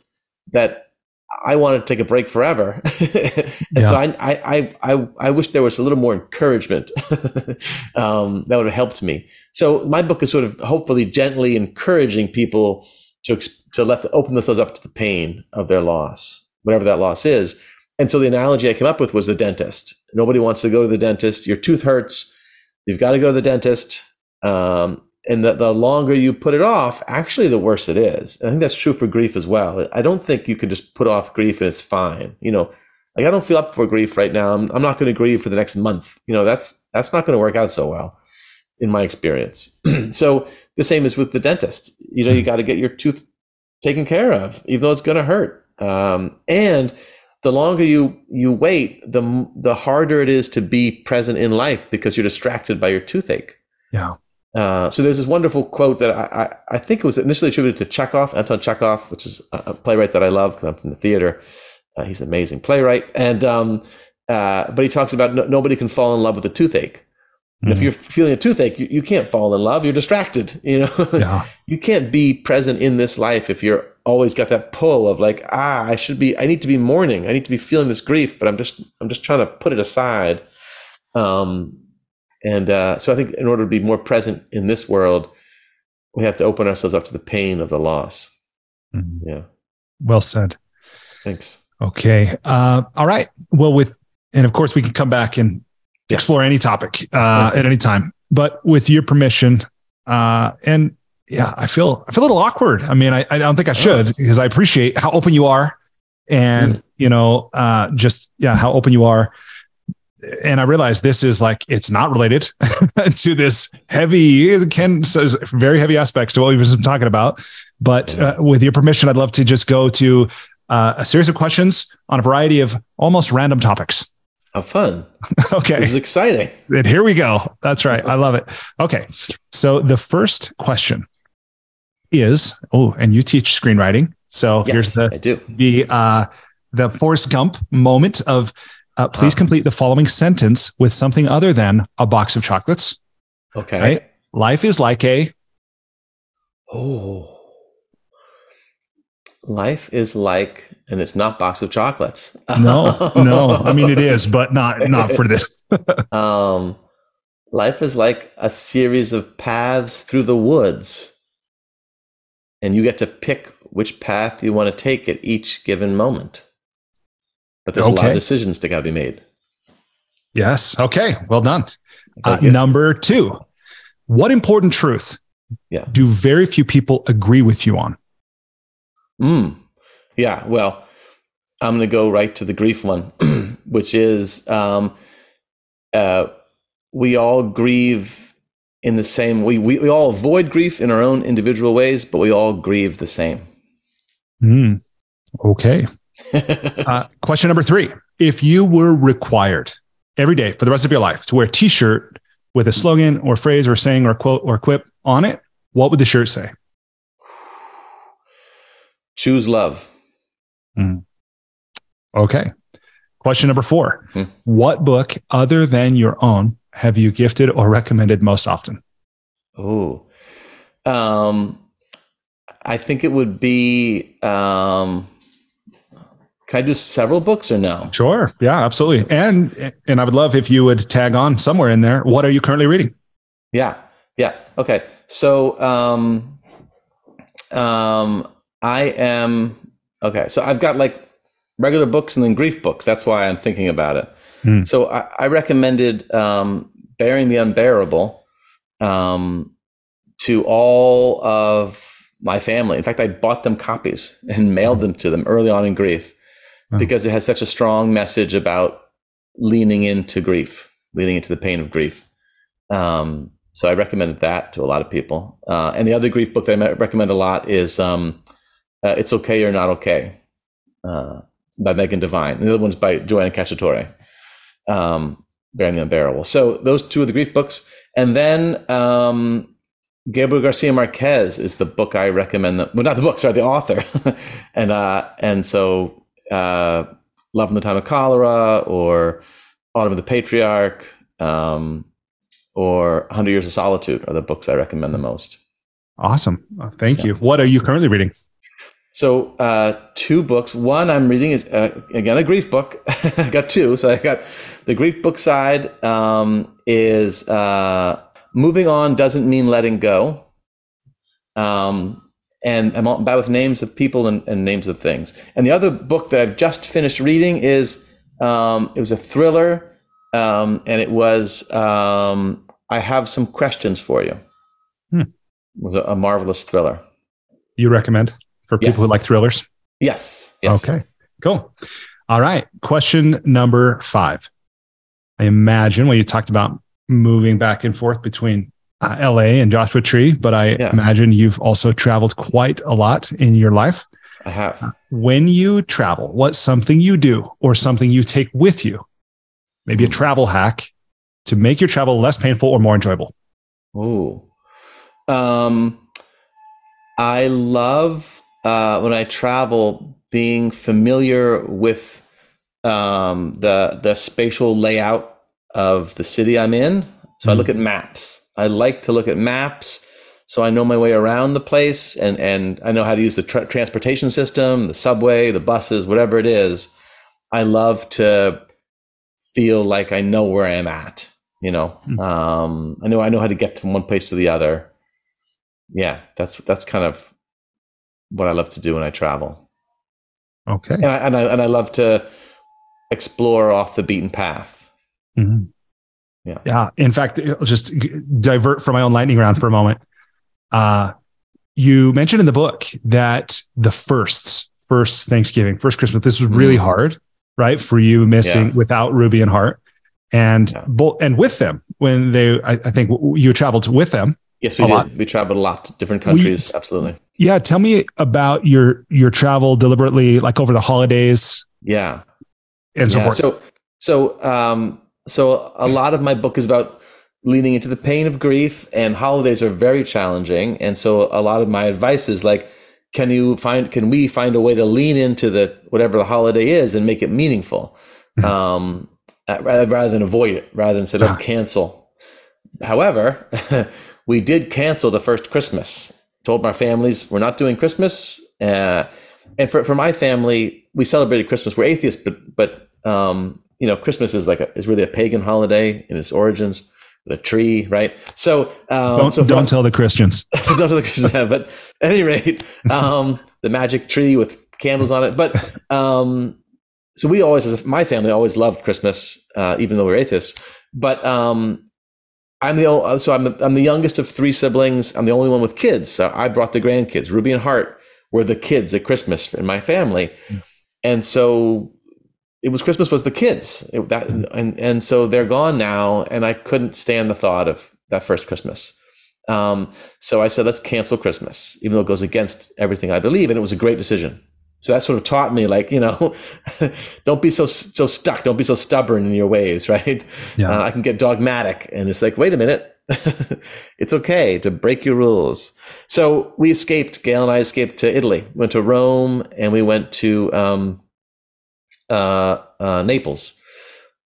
that I wanted to take a break forever, and yeah. so I, I I I wish there was a little more encouragement um, that would have helped me. So my book is sort of hopefully gently encouraging people to to let the, open themselves up to the pain of their loss, whatever that loss is. And so the analogy I came up with was the dentist. Nobody wants to go to the dentist. Your tooth hurts. You've got to go to the dentist. Um, and the, the longer you put it off, actually, the worse it is. And I think that's true for grief as well. I don't think you can just put off grief and it's fine. You know, like I don't feel up for grief right now. I'm, I'm not going to grieve for the next month. You know, that's that's not going to work out so well, in my experience. so the same is with the dentist. You know, you hmm. got to get your tooth taken care of, even though it's going to hurt. Um, and the longer you you wait, the the harder it is to be present in life because you're distracted by your toothache. Yeah. Uh, so there's this wonderful quote that I, I, I, think it was initially attributed to Chekhov, Anton Chekhov, which is a playwright that I love because I'm from the theater. Uh, he's an amazing playwright, and um, uh, but he talks about no, nobody can fall in love with a toothache. Mm-hmm. If you're feeling a toothache, you, you can't fall in love. You're distracted. You know, yeah. you can't be present in this life if you're always got that pull of like, ah, I should be. I need to be mourning. I need to be feeling this grief, but I'm just I'm just trying to put it aside. Um, and uh, so I think in order to be more present in this world, we have to open ourselves up to the pain of the loss. Mm-hmm. Yeah. Well said. Thanks. Okay. Uh, all right. Well, with, and of course, we can come back and yeah. explore any topic uh, at any time. But with your permission, uh, and yeah, I feel I feel a little awkward. I mean, I, I don't think I should oh. because I appreciate how open you are, and mm. you know, uh, just yeah, how open you are and I realized this is like it's not related to this heavy Ken says very heavy aspects to what we were talking about. But uh, with your permission, I'd love to just go to uh, a series of questions on a variety of almost random topics. How fun! okay, this is exciting. And here we go. That's right. I love it. Okay, so the first question is oh, and you teach screenwriting, so yes, here's the I do the uh, the Forrest Gump moment of uh, please complete the following sentence with something other than a box of chocolates. Okay. Right? Life is like a. Oh. Life is like, and it's not box of chocolates. no, no. I mean, it is, but not not for this. um, life is like a series of paths through the woods, and you get to pick which path you want to take at each given moment. But there's okay. a lot of decisions to got to be made. Yes. Okay. Well done. Uh, number two, what important truth yeah. do very few people agree with you on? Mm. Yeah. Well, I'm going to go right to the grief one, which is um, uh, we all grieve in the same we, we we all avoid grief in our own individual ways, but we all grieve the same. Mm. Okay. Uh, question number three If you were required every day for the rest of your life to wear a t shirt with a slogan or phrase or saying or quote or quip on it, what would the shirt say? Choose love. Mm. Okay. Question number four hmm. What book other than your own have you gifted or recommended most often? Oh, um, I think it would be um, can I do several books or no? Sure. Yeah, absolutely. And and I would love if you would tag on somewhere in there. What are you currently reading? Yeah. Yeah. Okay. So um um I am okay. So I've got like regular books and then grief books. That's why I'm thinking about it. Mm. So I, I, recommended um Bearing the Unbearable um to all of my family. In fact, I bought them copies and mailed them to them early on in grief because it has such a strong message about leaning into grief, leaning into the pain of grief. Um, so I recommended that to a lot of people. Uh, and the other grief book that I recommend a lot is um, uh, "It's Okay or Not Okay" uh, by Megan Devine. And the other one's by Joanna Cacciatore, um, "Bearing the Unbearable." So those two are the grief books. And then um, Gabriel Garcia Marquez is the book I recommend. The, well, not the book, sorry, the author. and uh, and so uh, Love in the Time of Cholera or Autumn of the Patriarch um, or Hundred Years of Solitude are the books I recommend the most. Awesome. Uh, thank yeah. you. What are you currently reading? So, uh, two books. One I'm reading is uh, again a grief book. I got two. So I got the grief book side um, is uh, moving on doesn't mean letting go. Um, and I'm bad with names of people and, and, names of things. And the other book that I've just finished reading is um, it was a thriller, um, and it was um, I have some questions for you. Hmm. It was a, a marvelous thriller. You recommend? for people yes. who like thrillers? Yes. yes. Okay, cool. All right. Question number five. I imagine when you talked about moving back and forth between uh, LA and Joshua Tree, but I yeah. imagine you've also traveled quite a lot in your life. I have. Uh, when you travel, what's something you do or something you take with you? Maybe a hmm. travel hack to make your travel less painful or more enjoyable. Oh, um, I love uh, when I travel, being familiar with um, the the spatial layout of the city I'm in. So mm-hmm. I look at maps. I like to look at maps so I know my way around the place and and I know how to use the tra- transportation system, the subway, the buses, whatever it is. I love to feel like I know where I'm at. You know, mm-hmm. um, I know I know how to get from one place to the other. Yeah, that's that's kind of what I love to do when I travel. Okay. And I, and I, and I love to explore off the beaten path. Mm-hmm. Yeah. Yeah. In fact, I'll just divert from my own lightning round for a moment. Uh, you mentioned in the book that the first, first Thanksgiving, first Christmas, this was really mm. hard, right? For you missing yeah. without Ruby and Hart and yeah. both, and with them when they, I, I think you traveled with them Yes, we did. Lot. We traveled a lot to different countries. We, Absolutely. Yeah. Tell me about your your travel deliberately, like over the holidays. Yeah. And so yeah. forth. So so um so a lot of my book is about leaning into the pain of grief and holidays are very challenging. And so a lot of my advice is like, can you find can we find a way to lean into the whatever the holiday is and make it meaningful? Mm-hmm. Um rather, rather than avoid it, rather than say, let's uh-huh. cancel. However, we did cancel the first Christmas. Told my families we're not doing Christmas. Uh, and for, for my family, we celebrated Christmas. We're atheists, but but um, you know, Christmas is like a, is really a pagan holiday in its origins. The tree, right? So um, don't so don't tell the Christians. don't tell the Christians. but at any rate, um, the magic tree with candles on it. But um, so we always, as my family, always loved Christmas, uh, even though we're atheists. But um, I'm the so I'm the, I'm the youngest of three siblings. I'm the only one with kids. So I brought the grandkids. Ruby and Hart were the kids at Christmas in my family, mm. and so it was Christmas was the kids. It, that, mm. and and so they're gone now, and I couldn't stand the thought of that first Christmas. Um, so I said, let's cancel Christmas, even though it goes against everything I believe, and it was a great decision. So that sort of taught me, like, you know, don't be so so stuck, don't be so stubborn in your ways, right? Yeah. Uh, I can get dogmatic, and it's like, wait a minute, it's okay to break your rules. So we escaped. Gail and I escaped to Italy, went to Rome, and we went to um, Naples,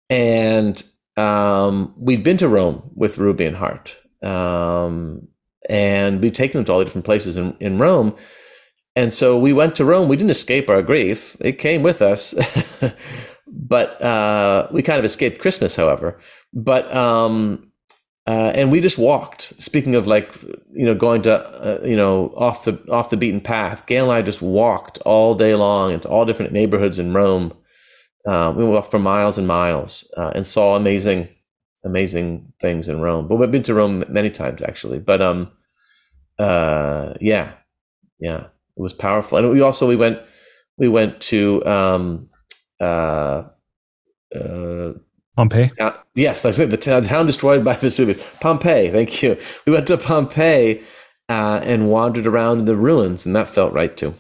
and um, we'd been to Rome with Ruby and Hart, um, and we'd taken them to all the different places in in Rome and so we went to Rome. We didn't escape our grief, it came with us. but uh, we kind of escaped Christmas, however. But, um, uh, and we just walked. Speaking of like, you know, going to, uh, you know, off the off the beaten path. Gail and I just walked all day long into all different neighborhoods in Rome. Uh, we walked for miles and miles uh, and saw amazing, amazing things in Rome. But we've been to Rome many times actually. But um, uh, yeah, yeah it was powerful. And we also we went we went to um, uh, uh, Pompeii. Uh, yes, I said the town, town destroyed by Vesuvius. Pompeii. Thank you. We went to Pompeii uh, and wandered around the ruins, and that felt right too.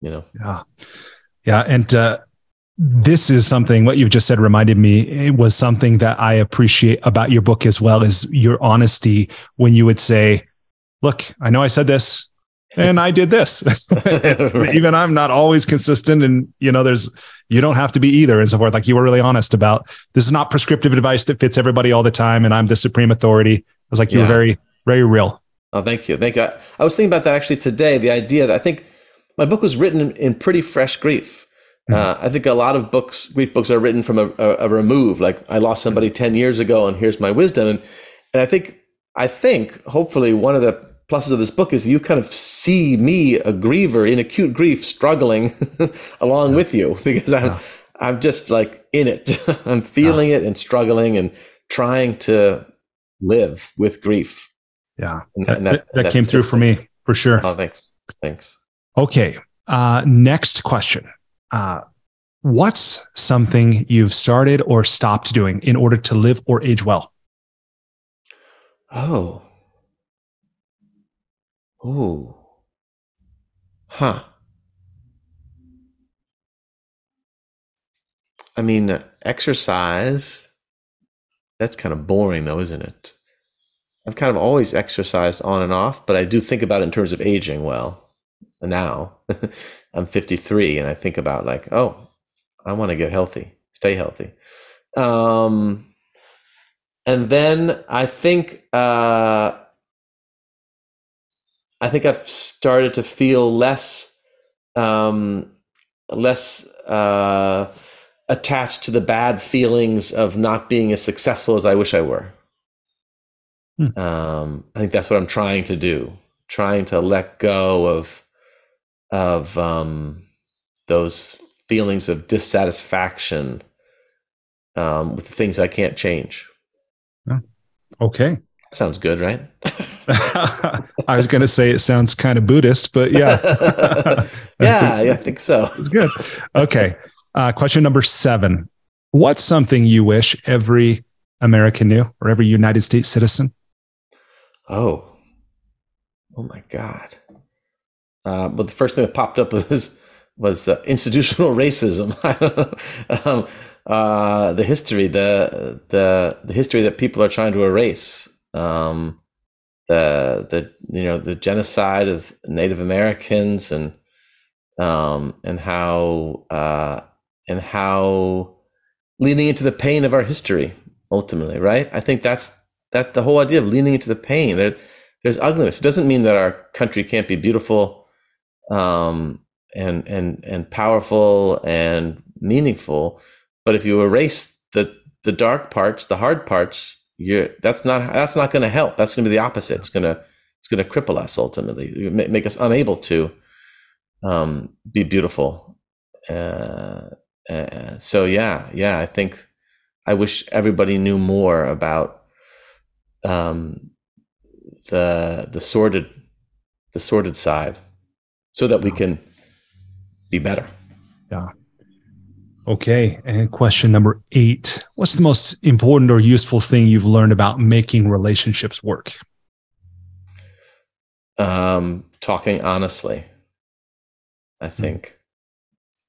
You know. Yeah, yeah, and. Uh, this is something what you've just said reminded me it was something that i appreciate about your book as well is your honesty when you would say look, I know I said this and I did this. right. Even I'm not always consistent. And, you know, there's, you don't have to be either and so forth. Like you were really honest about this is not prescriptive advice that fits everybody all the time. And I'm the supreme authority. I was like, you yeah. were very, very real. Oh, thank you. Thank you. I, I, was thinking about that actually today. The idea that I think my book was written in, in pretty fresh grief. Mm-hmm. Uh, I think a lot of books, grief books, are written from a, a, a, remove. Like I lost somebody ten years ago, and here's my wisdom. And and I think I think hopefully one of the pluses of this book is you kind of see me, a griever in acute grief, struggling along yeah. with you because I'm yeah. I'm just like in it. I'm feeling yeah. it and struggling and trying to live with grief. Yeah, that, that, that, came through for me for sure. Oh, thanks, thanks. Okay, uh, next question. Uh, what's something you've started or stopped doing in order to live or age well? Oh. Ooh. Huh. I mean, exercise, that's kind of boring though, isn't it? I've kind of always exercised on and off, but I do think about it in terms of aging well. Now I'm 53 and I think about like, oh, I want to get healthy, stay healthy. Um, and then I think uh, I think I've started to feel less um, less uh, attached to the bad feelings of not being as successful as I wish I were. Hmm. Um, I think that's what I'm trying to do, trying to let go of of um, those feelings of dissatisfaction um, with the things I can't change. Okay. Sounds good, right? I was going to say it sounds kind of Buddhist, but yeah. yeah, a, I think so. It's good. Okay. Uh, question number seven What's something you wish every American knew or every United States citizen? Oh, oh my God. Uh, but the first thing that popped up was was uh, institutional racism. um, uh, the history, the the the history that people are trying to erase, um, the the you know the genocide of Native Americans and um, and how uh, and how leaning into the pain of our history ultimately, right? I think that's that the whole idea of leaning into the pain. There, there's ugliness. It doesn't mean that our country can't be beautiful, um, and and and powerful and meaningful but if you erase the the dark parts, the hard parts, you that's not that's not going to help. That's going to be the opposite. It's going to it's going to cripple us ultimately, make us unable to um, be beautiful. Uh, uh, so yeah, yeah, I think I wish everybody knew more about um, the the sordid the sordid side, so that we can be better. Yeah. Okay. And question number eight What's the most important or useful thing you've learned about making relationships work? Um, talking honestly, I hmm. think.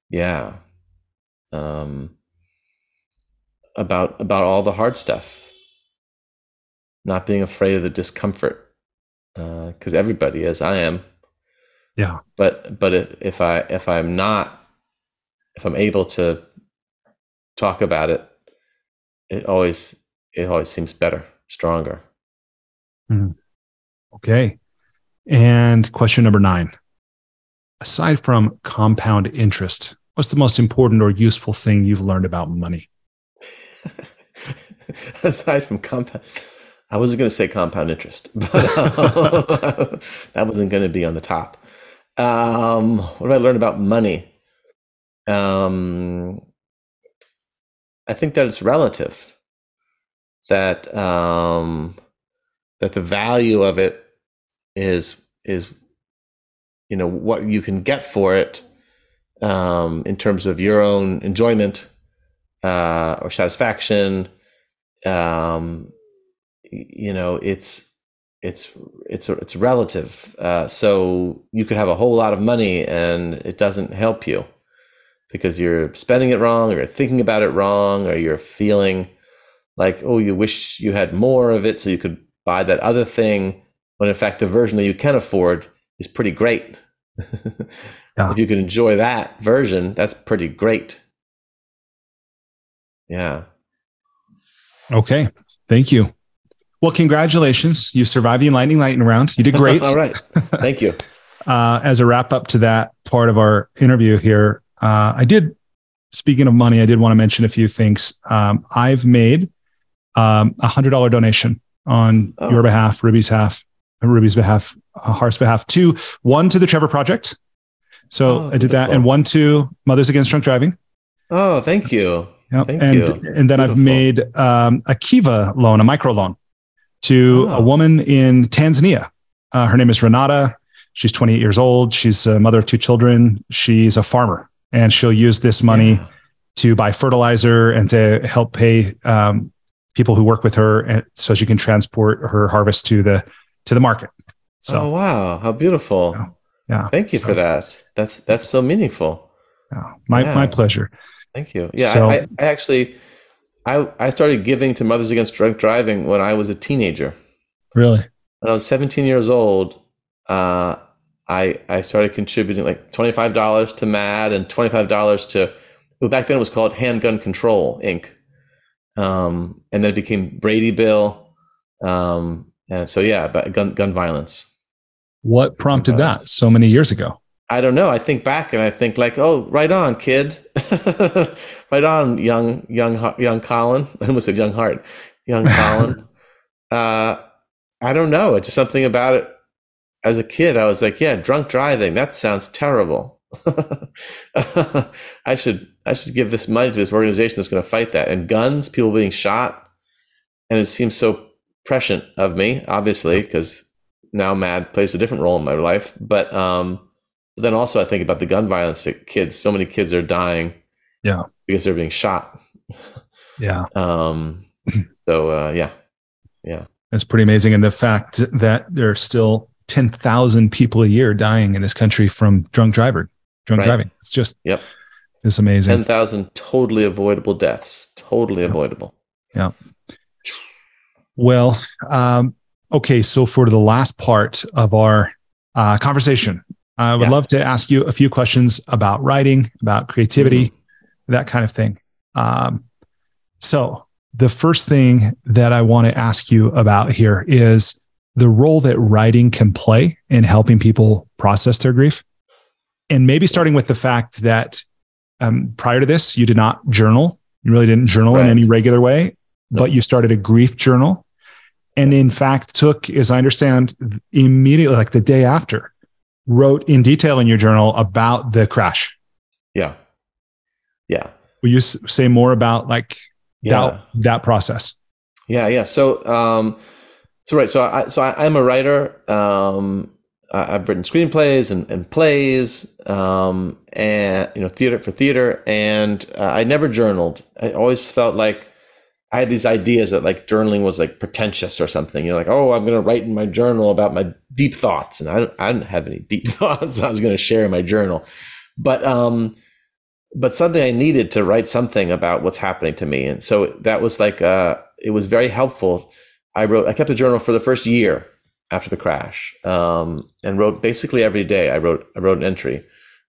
Yeah. Um, about about all the hard stuff. Not being afraid of the discomfort, because uh, everybody is. I am. Yeah. But but if, I if I'm not if I'm able to talk about it, it always it always seems better, stronger. Mm. Okay. And question number nine. Aside from compound interest, what's the most important or useful thing you've learned about money? Aside from compound, I wasn't going to say compound interest, but uh, that wasn't going to be on the top. Um, what did I learn about money? Um, I think that it's relative. That um, that the value of it is is you know what you can get for it um, in terms of your own enjoyment uh, or satisfaction. Um, you know, it's it's it's it's relative. Uh, so you could have a whole lot of money and it doesn't help you because you're spending it wrong or you're thinking about it wrong or you're feeling like oh you wish you had more of it so you could buy that other thing when in fact the version that you can afford is pretty great. yeah. If you can enjoy that version, that's pretty great. Yeah. Okay. Thank you. Well, congratulations. You survived the enlightening lightning round. You did great. All right. Thank you. uh, as a wrap up to that part of our interview here, uh, I did, speaking of money, I did want to mention a few things. Um, I've made um, a hundred dollar donation on oh. your behalf, Ruby's behalf, Ruby's behalf, uh, Hart's behalf, to one to the Trevor Project. So oh, I did that, and one to Mothers Against Drunk Driving. Oh, thank you. Yep. Thank and, you. And then beautiful. I've made um, a Kiva loan, a micro loan to oh. a woman in Tanzania. Uh, her name is Renata. She's 28 years old. She's a mother of two children. She's a farmer, and she'll use this money yeah. to buy fertilizer and to help pay um, people who work with her, and so she can transport her harvest to the to the market. So, oh wow, how beautiful! Yeah, yeah. thank you so, for that. That's that's so meaningful. Yeah, my yeah. my pleasure. Thank you. Yeah, so, I, I, actually, I I started giving to Mothers Against Drunk Driving when I was a teenager. Really? When I was 17 years old, uh, I I started contributing like twenty five dollars to MADD and twenty five dollars to. Well, back then it was called Handgun Control Inc. Um, and then it became Brady Bill. Um, and so yeah, but gun gun violence. What prompted that so many years ago? I don't know. I think back and I think like, oh, right on, kid, right on, young, young, young Colin. I almost said young Hart, young Colin. uh, I don't know. It's just something about it. As a kid, I was like, yeah, drunk driving. That sounds terrible. I should, I should give this money to this organization that's going to fight that. And guns, people being shot, and it seems so prescient of me, obviously, because now MADD plays a different role in my life. But um, but then also I think about the gun violence that kids, so many kids are dying. Yeah. Because they're being shot. Yeah. Um, so uh, yeah. Yeah. That's pretty amazing. And the fact that there are still 10,000 people a year dying in this country from drunk driver, drunk right. driving. It's just, yep. It's amazing. 10,000 totally avoidable deaths. Totally avoidable. Yeah. Well, um, okay. So for the last part of our uh, conversation, I would yeah. love to ask you a few questions about writing, about creativity, mm-hmm. that kind of thing. Um, so, the first thing that I want to ask you about here is the role that writing can play in helping people process their grief. And maybe starting with the fact that um, prior to this, you did not journal. You really didn't journal right. in any regular way, but you started a grief journal. And in fact, took, as I understand, immediately, like the day after, wrote in detail in your journal about the crash. Yeah. Yeah. Will you say more about like yeah. that, that process? Yeah. Yeah. So, um, so right. So I, so I, am a writer. Um, I, have written screenplays and, and plays, um, and, you know, theater for theater. And uh, I never journaled. I always felt like I had these ideas that like journaling was like pretentious or something. You're like, oh, I'm going to write in my journal about my deep thoughts, and I, I didn't have any deep thoughts. I was going to share in my journal, but um, but something I needed to write something about what's happening to me, and so that was like uh, it was very helpful. I wrote, I kept a journal for the first year after the crash, um, and wrote basically every day. I wrote, I wrote an entry.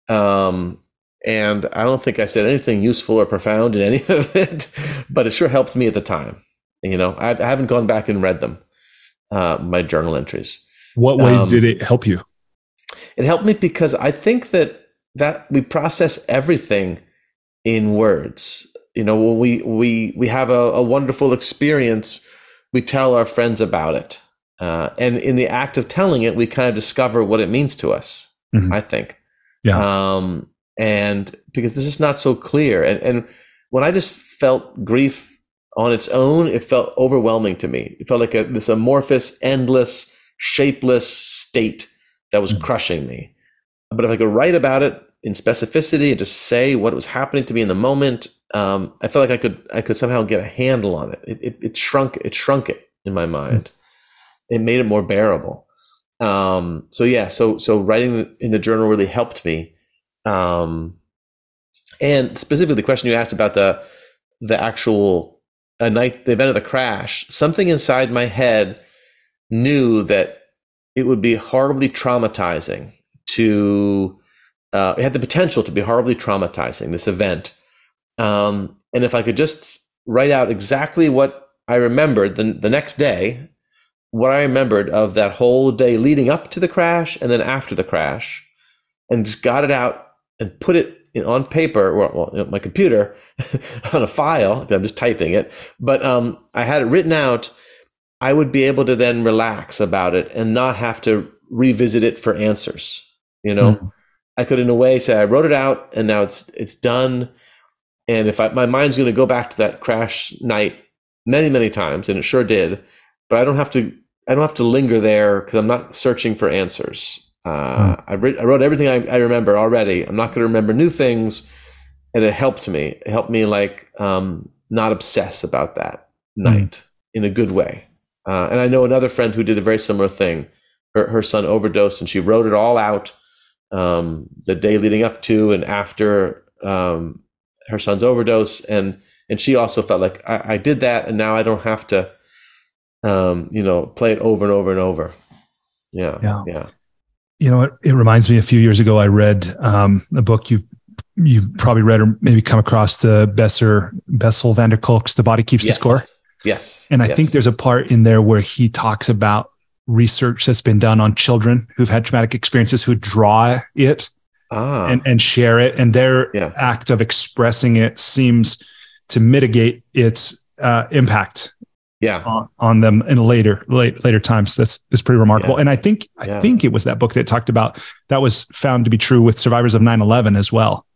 Um, and I don't think I said anything useful or profound in any of it, but it sure helped me at the time. You know, I, I haven't gone back and read them, uh, my journal entries. What way um, did it help you? It helped me because I think that that we process everything in words. You know, when we we we have a, a wonderful experience, we tell our friends about it, uh, and in the act of telling it, we kind of discover what it means to us. Mm-hmm. I think. Yeah. Um, and because this is not so clear. And and when i just felt grief on its own it felt overwhelming to me. It felt like a, this amorphous endless shapeless state that was mm-hmm. crushing me. But if i could write about it in specificity and just say what was happening to me in the moment um, i felt like i could i could somehow get a handle on it. It, it, it shrunk it shrunk it in my mind. Mm-hmm. it made it more bearable. Um, so yeah so so writing in the journal really helped me um, and specifically, the question you asked about the the actual a night the event of the crash, something inside my head knew that it would be horribly traumatizing to. Uh, it had the potential to be horribly traumatizing. This event, um, and if I could just write out exactly what I remembered the the next day, what I remembered of that whole day leading up to the crash and then after the crash, and just got it out and put it know, on paper or well, my computer on a file. I'm just typing it, but um, I had it written out. I would be able to then relax about it and not have to revisit it for answers. You know, mm. I could, in a way, say I wrote it out and now it's it's done. And if I, my mind's going to go back to that crash night many many times, and it sure did, but I don't have to I don't have to linger there because I'm not searching for answers. Uh, mm. I, re- I, wrote everything I, I, remember already. I'm not going to remember new things, and it helped me. It helped me like um, not obsess about that mm. night in a good way. Uh, and I know another friend who did a very similar thing. Her, her son overdosed, and she wrote it all out um, the day leading up to and after um, her son's overdose, and and she also felt like I, I did that, and now I don't have to, um, you know, play it over and over and over. Yeah, yeah, yeah you know, it, it reminds me a few years ago, I read um, a book you you probably read or maybe come across the Besser Bessel van der Kolk's The Body Keeps yes. the Score. Yes. And I yes. think there's a part in there where he talks about research that's been done on children who've had traumatic experiences who draw it ah. and, and share it. And their yeah. act of expressing it seems to mitigate its uh, impact yeah. On, on, them in later late later times. That's is pretty remarkable. Yeah. and i think i yeah. think it was that book that talked about that was found to be true with survivors of 9-11 as well.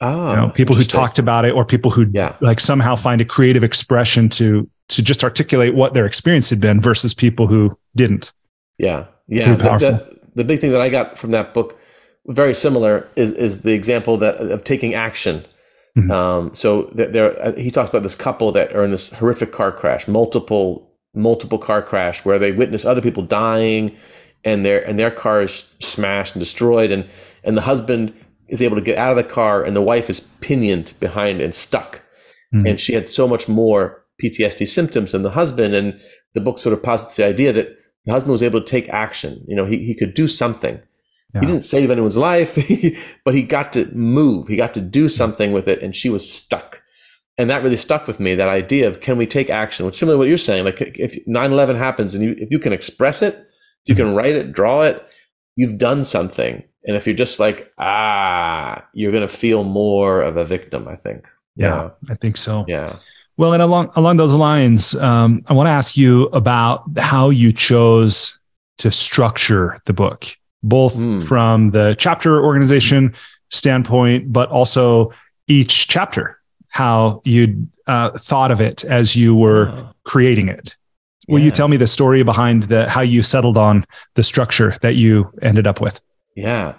Oh you know, people who talked about it or people who yeah. like somehow find a creative expression to to just articulate what their experience had been versus people who didn't. Yeah. Yeah. The, the, the big thing that i got from that book very similar is is the example that of taking action Mm-hmm. Um, so there, uh, he talks about this couple that are in this horrific car crash, multiple multiple car crash where they witness other people dying, and their and their car is smashed and destroyed, and and the husband is able to get out of the car, and the wife is pinioned behind and stuck, mm-hmm. and she had so much more PTSD symptoms than the husband, and the book sort of posits the idea that the husband was able to take action. You know, he he could do something yeah. He didn't save anyone's life, but he got to move. He got to do something with it, and she was stuck. And that really stuck with me. That idea of can we take action? Which similar to what you're saying. Like if 9/11 happens, and you if you can express it, if you mm-hmm. can write it, draw it, you've done something. And if you're just like ah, you're going to feel more of a victim. I think. Yeah, yeah, I think so. Yeah. Well, and along along those lines, um, I want to ask you about how you chose to structure the book both mm. from the chapter organization standpoint, but also each chapter, how you uh, thought of it as you were oh. creating it. Will yeah. you tell me the story behind the how you settled on the structure that you ended up with? Yeah.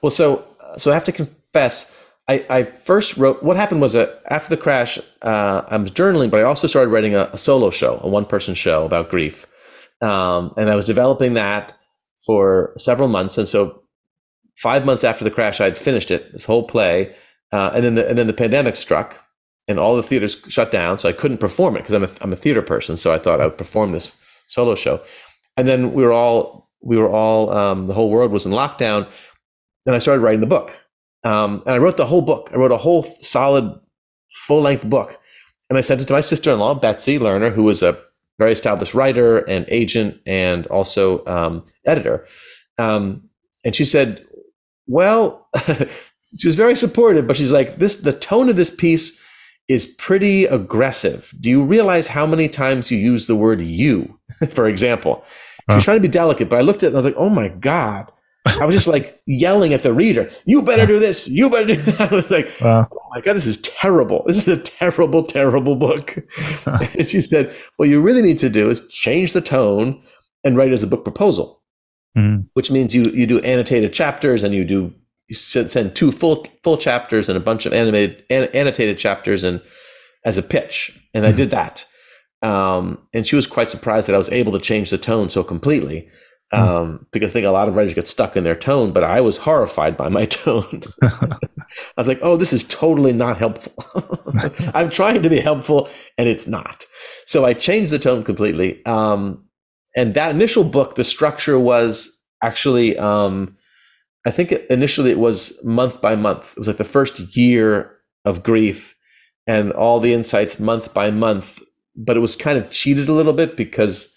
Well, so so I have to confess, I, I first wrote. What happened was that after the crash, uh, I was journaling, but I also started writing a, a solo show, a one person show about grief, um, and I was developing that for several months, and so five months after the crash, I'd finished it, this whole play, uh, and then the, and then the pandemic struck, and all the theaters shut down, so I couldn't perform it because I'm a I'm a theater person, so I thought I would perform this solo show, and then we were all we were all um, the whole world was in lockdown, and I started writing the book, um, and I wrote the whole book. I wrote a whole solid, full length book, and I sent it to my sister in law Betsy Lerner, who was a very established writer and agent and also um, editor. Um, and she said, well, she was very supportive, but she's like, this, the tone of this piece is pretty aggressive. Do you realize how many times you use the word you, for example? She was trying to be delicate, but I looked at it and I was like, oh my God. I was just like yelling at the reader, you better do this, you better do that. I was like, wow. oh my God, this is terrible. This is a terrible, terrible book. and she said, what you really need to do is change the tone and write it as a book proposal, mm. which means you, you do annotated chapters and you do you send two full full chapters and a bunch of animated an, annotated chapters and as a pitch. And mm. I did that. Um, and she was quite surprised that I was able to change the tone so completely. Hmm. um, because I think a lot of writers get stuck in their tone, but I was horrified by my tone. I was like, oh, this is totally not helpful. I'm trying to be helpful and it's not. So I changed the tone completely. Um, and that initial book, the structure was actually, um, I think initially it was month by month. It was like the first year of grief, and all the insights month by month. But it was kind of cheated a little bit because,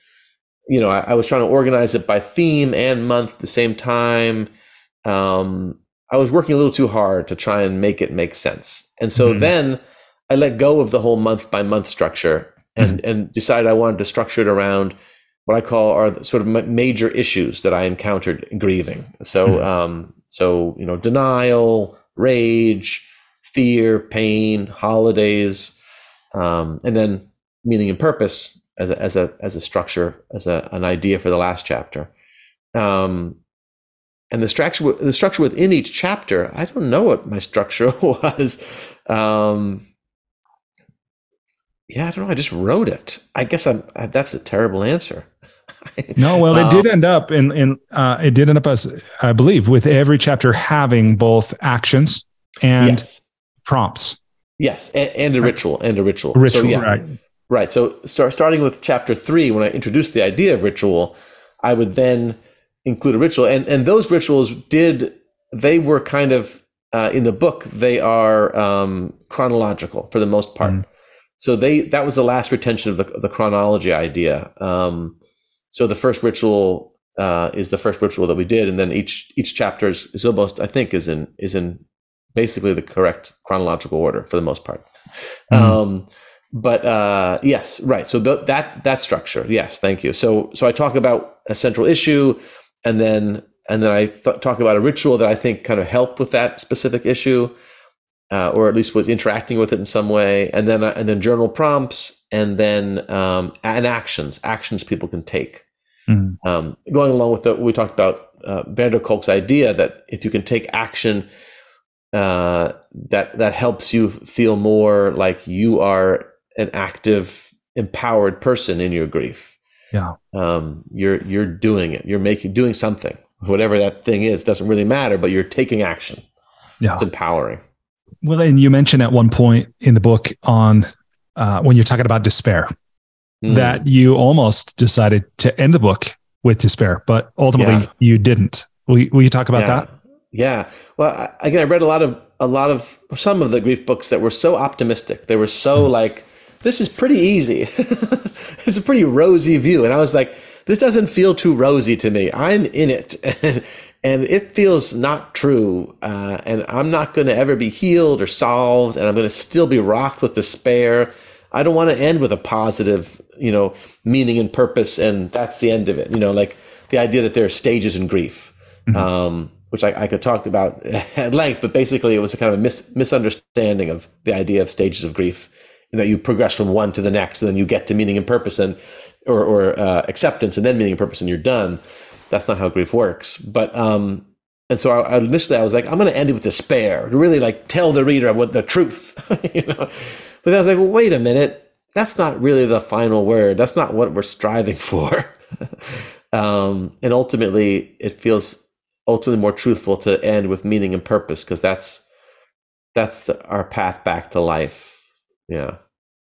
you know, I, I was trying to organize it by theme and month at the same time. Um, I was working a little too hard to try and make it make sense. And so mm-hmm. then I let go of the whole month by month structure and mm-hmm. and decided I wanted to structure it around what I call are sort of major issues that I encountered grieving. So mm-hmm. um, so you know denial, rage, fear, pain, holidays, um, and then meaning and purpose as a, as a as a structure as a, an idea for the last chapter. Um, and the structure the structure within each chapter i don't know what my structure was. Um yeah i don't know i just wrote it. I guess i'm that's a terrible answer. No well it did um, end up in in uh it did end up as i believe with every chapter having both actions and yes. prompts. Yes and, and, a ritual and a ritual. Ritual so, yeah, right right so start, starting with chapter three when i introduced the idea of ritual i would then include a ritual, and and those rituals did they were kind of uh, in the book they are um, chronological for the most part. Mm. So they that was the last retention of the, the chronology idea. Um, so the first ritual uh, is the first ritual that we did, and then each each chapter is, is almost I think is in is in basically the correct chronological order for the most part. Mm. Um, but uh, yes, right. So the, that that structure, yes, thank you. So so I talk about a central issue and then and then I th- talk about a ritual that I think kind of helped with that specific issue, uh, or at least with interacting with it in some way, and then uh, and then journal prompts, and then um, and actions, actions people can take. Mm-hmm. Um, going along with what we talked about uh, van der Kolk's idea that if you can take action, uh, that that helps you feel more like you are an active, empowered person in your grief. Yeah. Um, you're you're doing it. You're making doing something. Whatever that thing is doesn't really matter but you're taking action. Yeah. It's empowering. Well and you mentioned at one point in the book on uh, when you're talking about despair mm. that you almost decided to end the book with despair but ultimately yeah. you didn't. Will you, will you talk about yeah. that? Yeah. Well I, again i read a lot of a lot of some of the grief books that were so optimistic. They were so mm. like this is pretty easy. it's a pretty rosy view. And I was like, this doesn't feel too rosy to me. I'm in it. And, and it feels not true. Uh, and I'm not going to ever be healed or solved. And I'm going to still be rocked with despair. I don't want to end with a positive, you know, meaning and purpose. And that's the end of it. You know, like the idea that there are stages in grief. Mm-hmm. Um, which I, I, could talk about at length, but basically it was a kind of a mis- misunderstanding of the idea of stages of grief that you progress from one to the next, and then you get to meaning and purpose, and or, or uh, acceptance, and then meaning and purpose, and you're done. That's not how grief works. But um, and so I, initially I was like, I'm going to end it with despair to really like tell the reader what the truth, you know. But I was like, well, wait a minute, that's not really the final word. That's not what we're striving for. um, and ultimately, it feels ultimately more truthful to end with meaning and purpose because that's that's the, our path back to life yeah.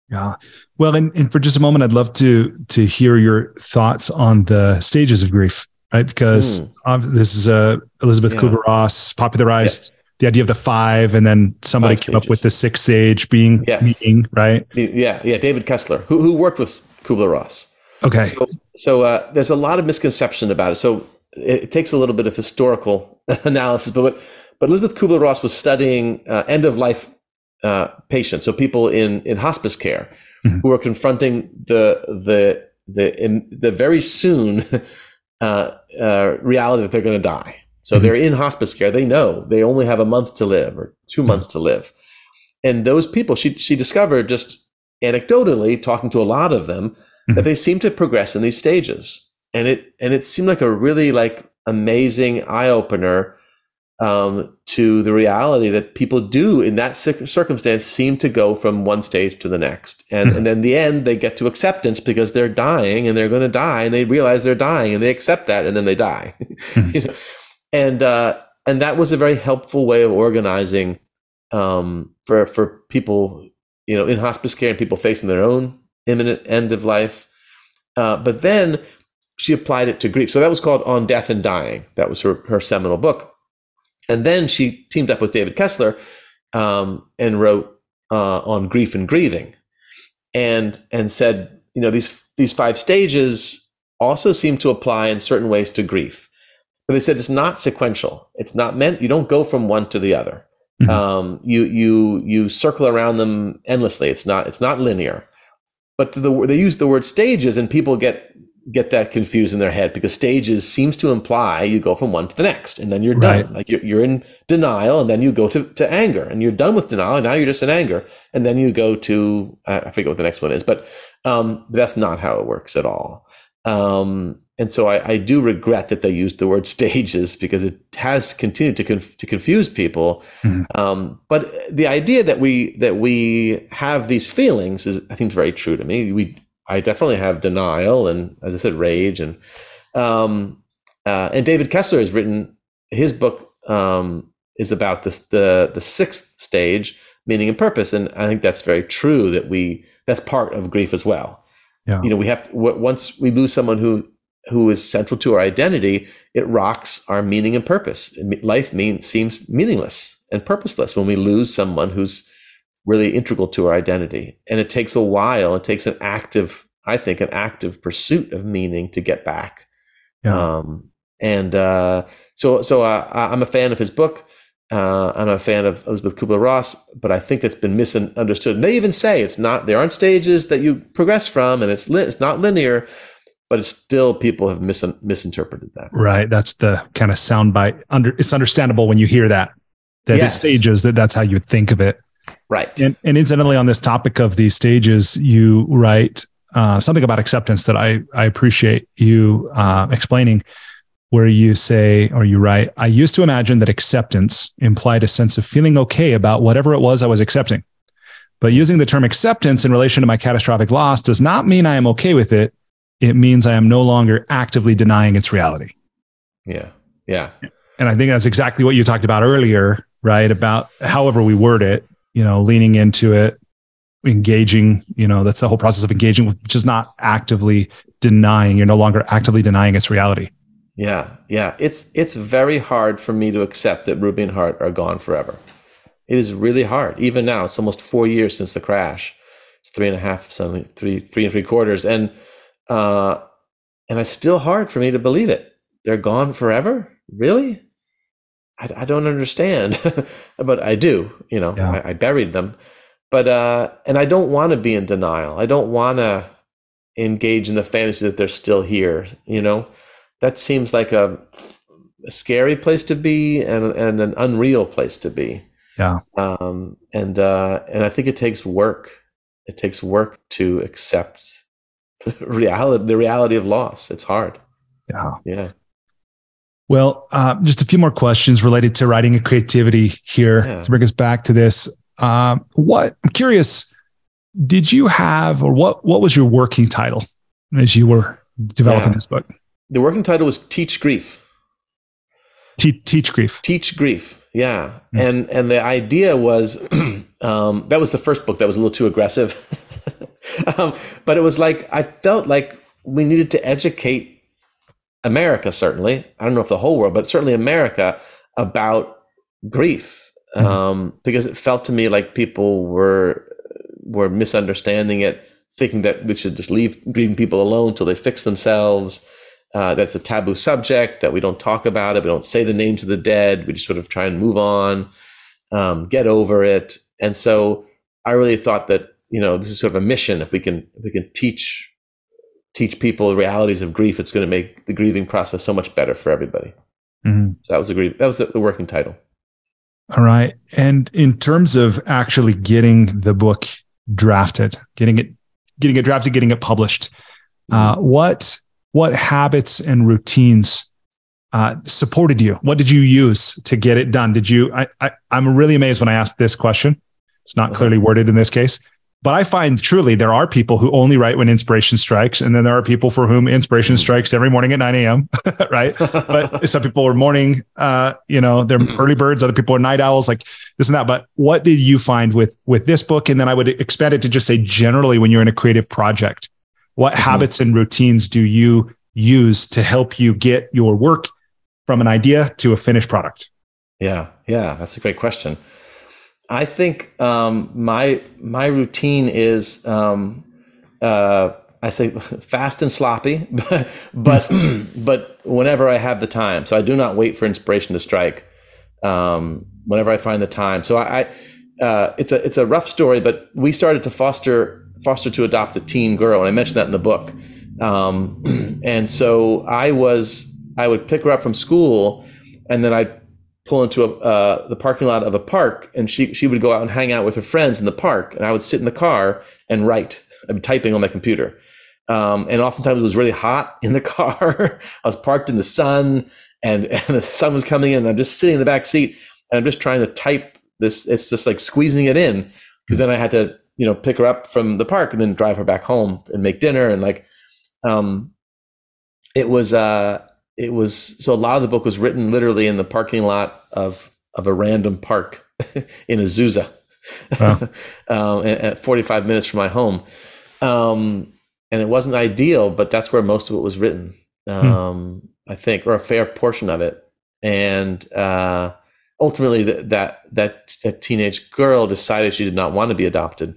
Yeah. Well, and, and for just a moment, I'd love to to hear your thoughts on the stages of grief, right? Because mm. this is uh, Elisabeth yeah. Kubler Ross popularized the idea of the five, and then somebody five came stages. up with the sixth stage being yes. right? Yeah, yeah. David Kessler, who who worked with Kubler Ross. Okay. So, so uh, there's a lot of misconception about it. So it, it takes a little bit of historical analysis, but but Elisabeth Kubler Ross was studying uh, end of life uh, patients, so people in in hospice care, mm-hmm. who are confronting the the the in, the very soon uh, uh, reality that they're going to die. So mm-hmm. they're in hospice care. They know they only have a month to live or 2 mm-hmm. months to live, and those people she she discovered just anecdotally talking to a lot of them that mm-hmm. they seem to progress in these stages, and it and it seemed like a really like amazing eye opener um, to the reality that people do in that circumstance seem to go from one stage to the next. And, mm-hmm. and then the end, they get to acceptance because they're dying and they're going to die and they realize they're dying and they accept that and then they die. Mm-hmm. you know? And, uh, and that was a very helpful way of organizing um, for, for people, you know, in hospice care and people facing their own imminent end of life. Uh, but then she applied it to grief. So that was called On Death and Dying. That was her, her seminal book. And then she teamed up with David Kessler um, and wrote uh, on grief and grieving, and and said, you know, these these five stages also seem to apply in certain ways to grief. But they said it's not sequential. It's not meant. You don't go from one to the other. Mm-hmm. Um, you you you circle around them endlessly. It's not it's not linear. But the, they use the word stages, and people get get that confused in their head because stages seems to imply you go from one to the next and then you're right. done like you're, you're in denial and then you go to, to anger and you're done with denial and now you're just in anger and then you go to i forget what the next one is but um, that's not how it works at all um, and so I, I, do regret that they used the word stages because it has continued to conf- to confuse people. Mm-hmm. Um, but the idea that we that we have these feelings is, I think, very true to me. We I definitely have denial and, as I said, rage and um, uh, and David Kessler has written his book um, is about this the the sixth stage, meaning and purpose, and I think that's very true that we that's part of grief as well. Yeah. You know, we have to, once we lose someone who who is central to our identity, it rocks our meaning and purpose. Life mean, seems meaningless and purposeless when we lose someone who's really integral to our identity. And it takes a while. It takes an active, I think, an active pursuit of meaning to get back. Yeah. Um, and uh, so, so uh, I'm a fan of his book. Uh, I'm a fan of Elisabeth Kubler Ross, but I think it's been misunderstood. And they even say it's not. There aren't stages that you progress from, and it's li- it's not linear. But it's still people have mis- misinterpreted that. Right. That's the kind of soundbite. Under it's understandable when you hear that that yes. it's stages. That that's how you would think of it. Right. And, and incidentally, on this topic of these stages, you write uh, something about acceptance that I, I appreciate you uh, explaining, where you say, or you write, I used to imagine that acceptance implied a sense of feeling okay about whatever it was I was accepting. But using the term acceptance in relation to my catastrophic loss does not mean I am okay with it. It means I am no longer actively denying its reality. Yeah. Yeah. And I think that's exactly what you talked about earlier, right? About however we word it, you know, leaning into it, engaging, you know, that's the whole process of engaging, which is not actively denying. You're no longer actively denying its reality. Yeah. Yeah. It's it's very hard for me to accept that Ruby and Hart are gone forever. It is really hard. Even now, it's almost four years since the crash. It's three and a half, something, three, three and three quarters. And uh and it's still hard for me to believe it. They're gone forever? Really? I, I don't understand, but I do. You know, yeah. I, I, buried them, but uh, and I don't want to be in denial. I don't want to engage in the fantasy that they're still here. You know, that seems like a, a scary place to be and and an unreal place to be. Yeah. Um, and uh, and I think it takes work. It takes work to accept reality, the reality of loss. It's hard. Yeah. Yeah. Well, uh, just a few more questions related to writing and creativity here yeah. to bring us back to this. Um, what I'm curious, did you have, or what what was your working title as you were developing yeah. this book? The working title was "Teach Grief." Te- teach grief. Teach grief. Yeah, mm-hmm. and and the idea was um, that was the first book that was a little too aggressive, um, but it was like I felt like we needed to educate America, certainly. I don't know if the whole world, but certainly America about grief, mm-hmm. um, because it felt to me like people were were misunderstanding it, thinking that we should just leave grieving people alone until they fix themselves. Uh, that's a taboo subject that we don't talk about it. We don't say the names of the dead. We just sort of try and move on, um, get over it. And so I really thought that you know this is sort of a mission. If we can if we can teach teach people the realities of grief, it's going to make the grieving process so much better for everybody. Mm-hmm. So that was the grief. That was the, the working title. All right. And in terms of actually getting the book drafted, getting it, getting it drafted, getting it published, uh, what what habits and routines uh, supported you? What did you use to get it done? Did you? I, I I'm really amazed when I asked this question. It's not uh-huh. clearly worded in this case. But I find truly there are people who only write when inspiration strikes. And then there are people for whom inspiration strikes every morning at 9 a.m. right. but some people are morning, uh, you know, they're early birds. Other people are night owls, like this and that. But what did you find with, with this book? And then I would expand it to just say generally when you're in a creative project, what mm-hmm. habits and routines do you use to help you get your work from an idea to a finished product? Yeah, yeah, that's a great question. I think um, my my routine is um, uh, I say fast and sloppy, but but, but whenever I have the time. So I do not wait for inspiration to strike. Um, whenever I find the time. So I, I uh, it's a it's a rough story, but we started to foster foster to adopt a teen girl, and I mentioned that in the book. Um, and so I was I would pick her up from school, and then I'd pull into a, uh, the parking lot of a park, and she she would go out and hang out with her friends in the park, and I would sit in the car and write. I'd be typing on my computer. Um, and oftentimes it was really hot in the car. I was parked in the sun, and, and the sun was coming in. And I'm just sitting in the back seat, and I'm just trying to type this. It's just like squeezing it in because then I had to, you know, pick her up from the park and then drive her back home and make dinner and like, um, it was uh, it was so a lot of the book was written literally in the parking lot of of a random park in Azusa, wow. um, at, at 45 minutes from my home. Um, and it wasn't ideal, but that's where most of it was written, hmm. um, hmm. I think, or a fair portion of it. And uh, ultimately, that, that that that teenage girl decided she did not want to be adopted.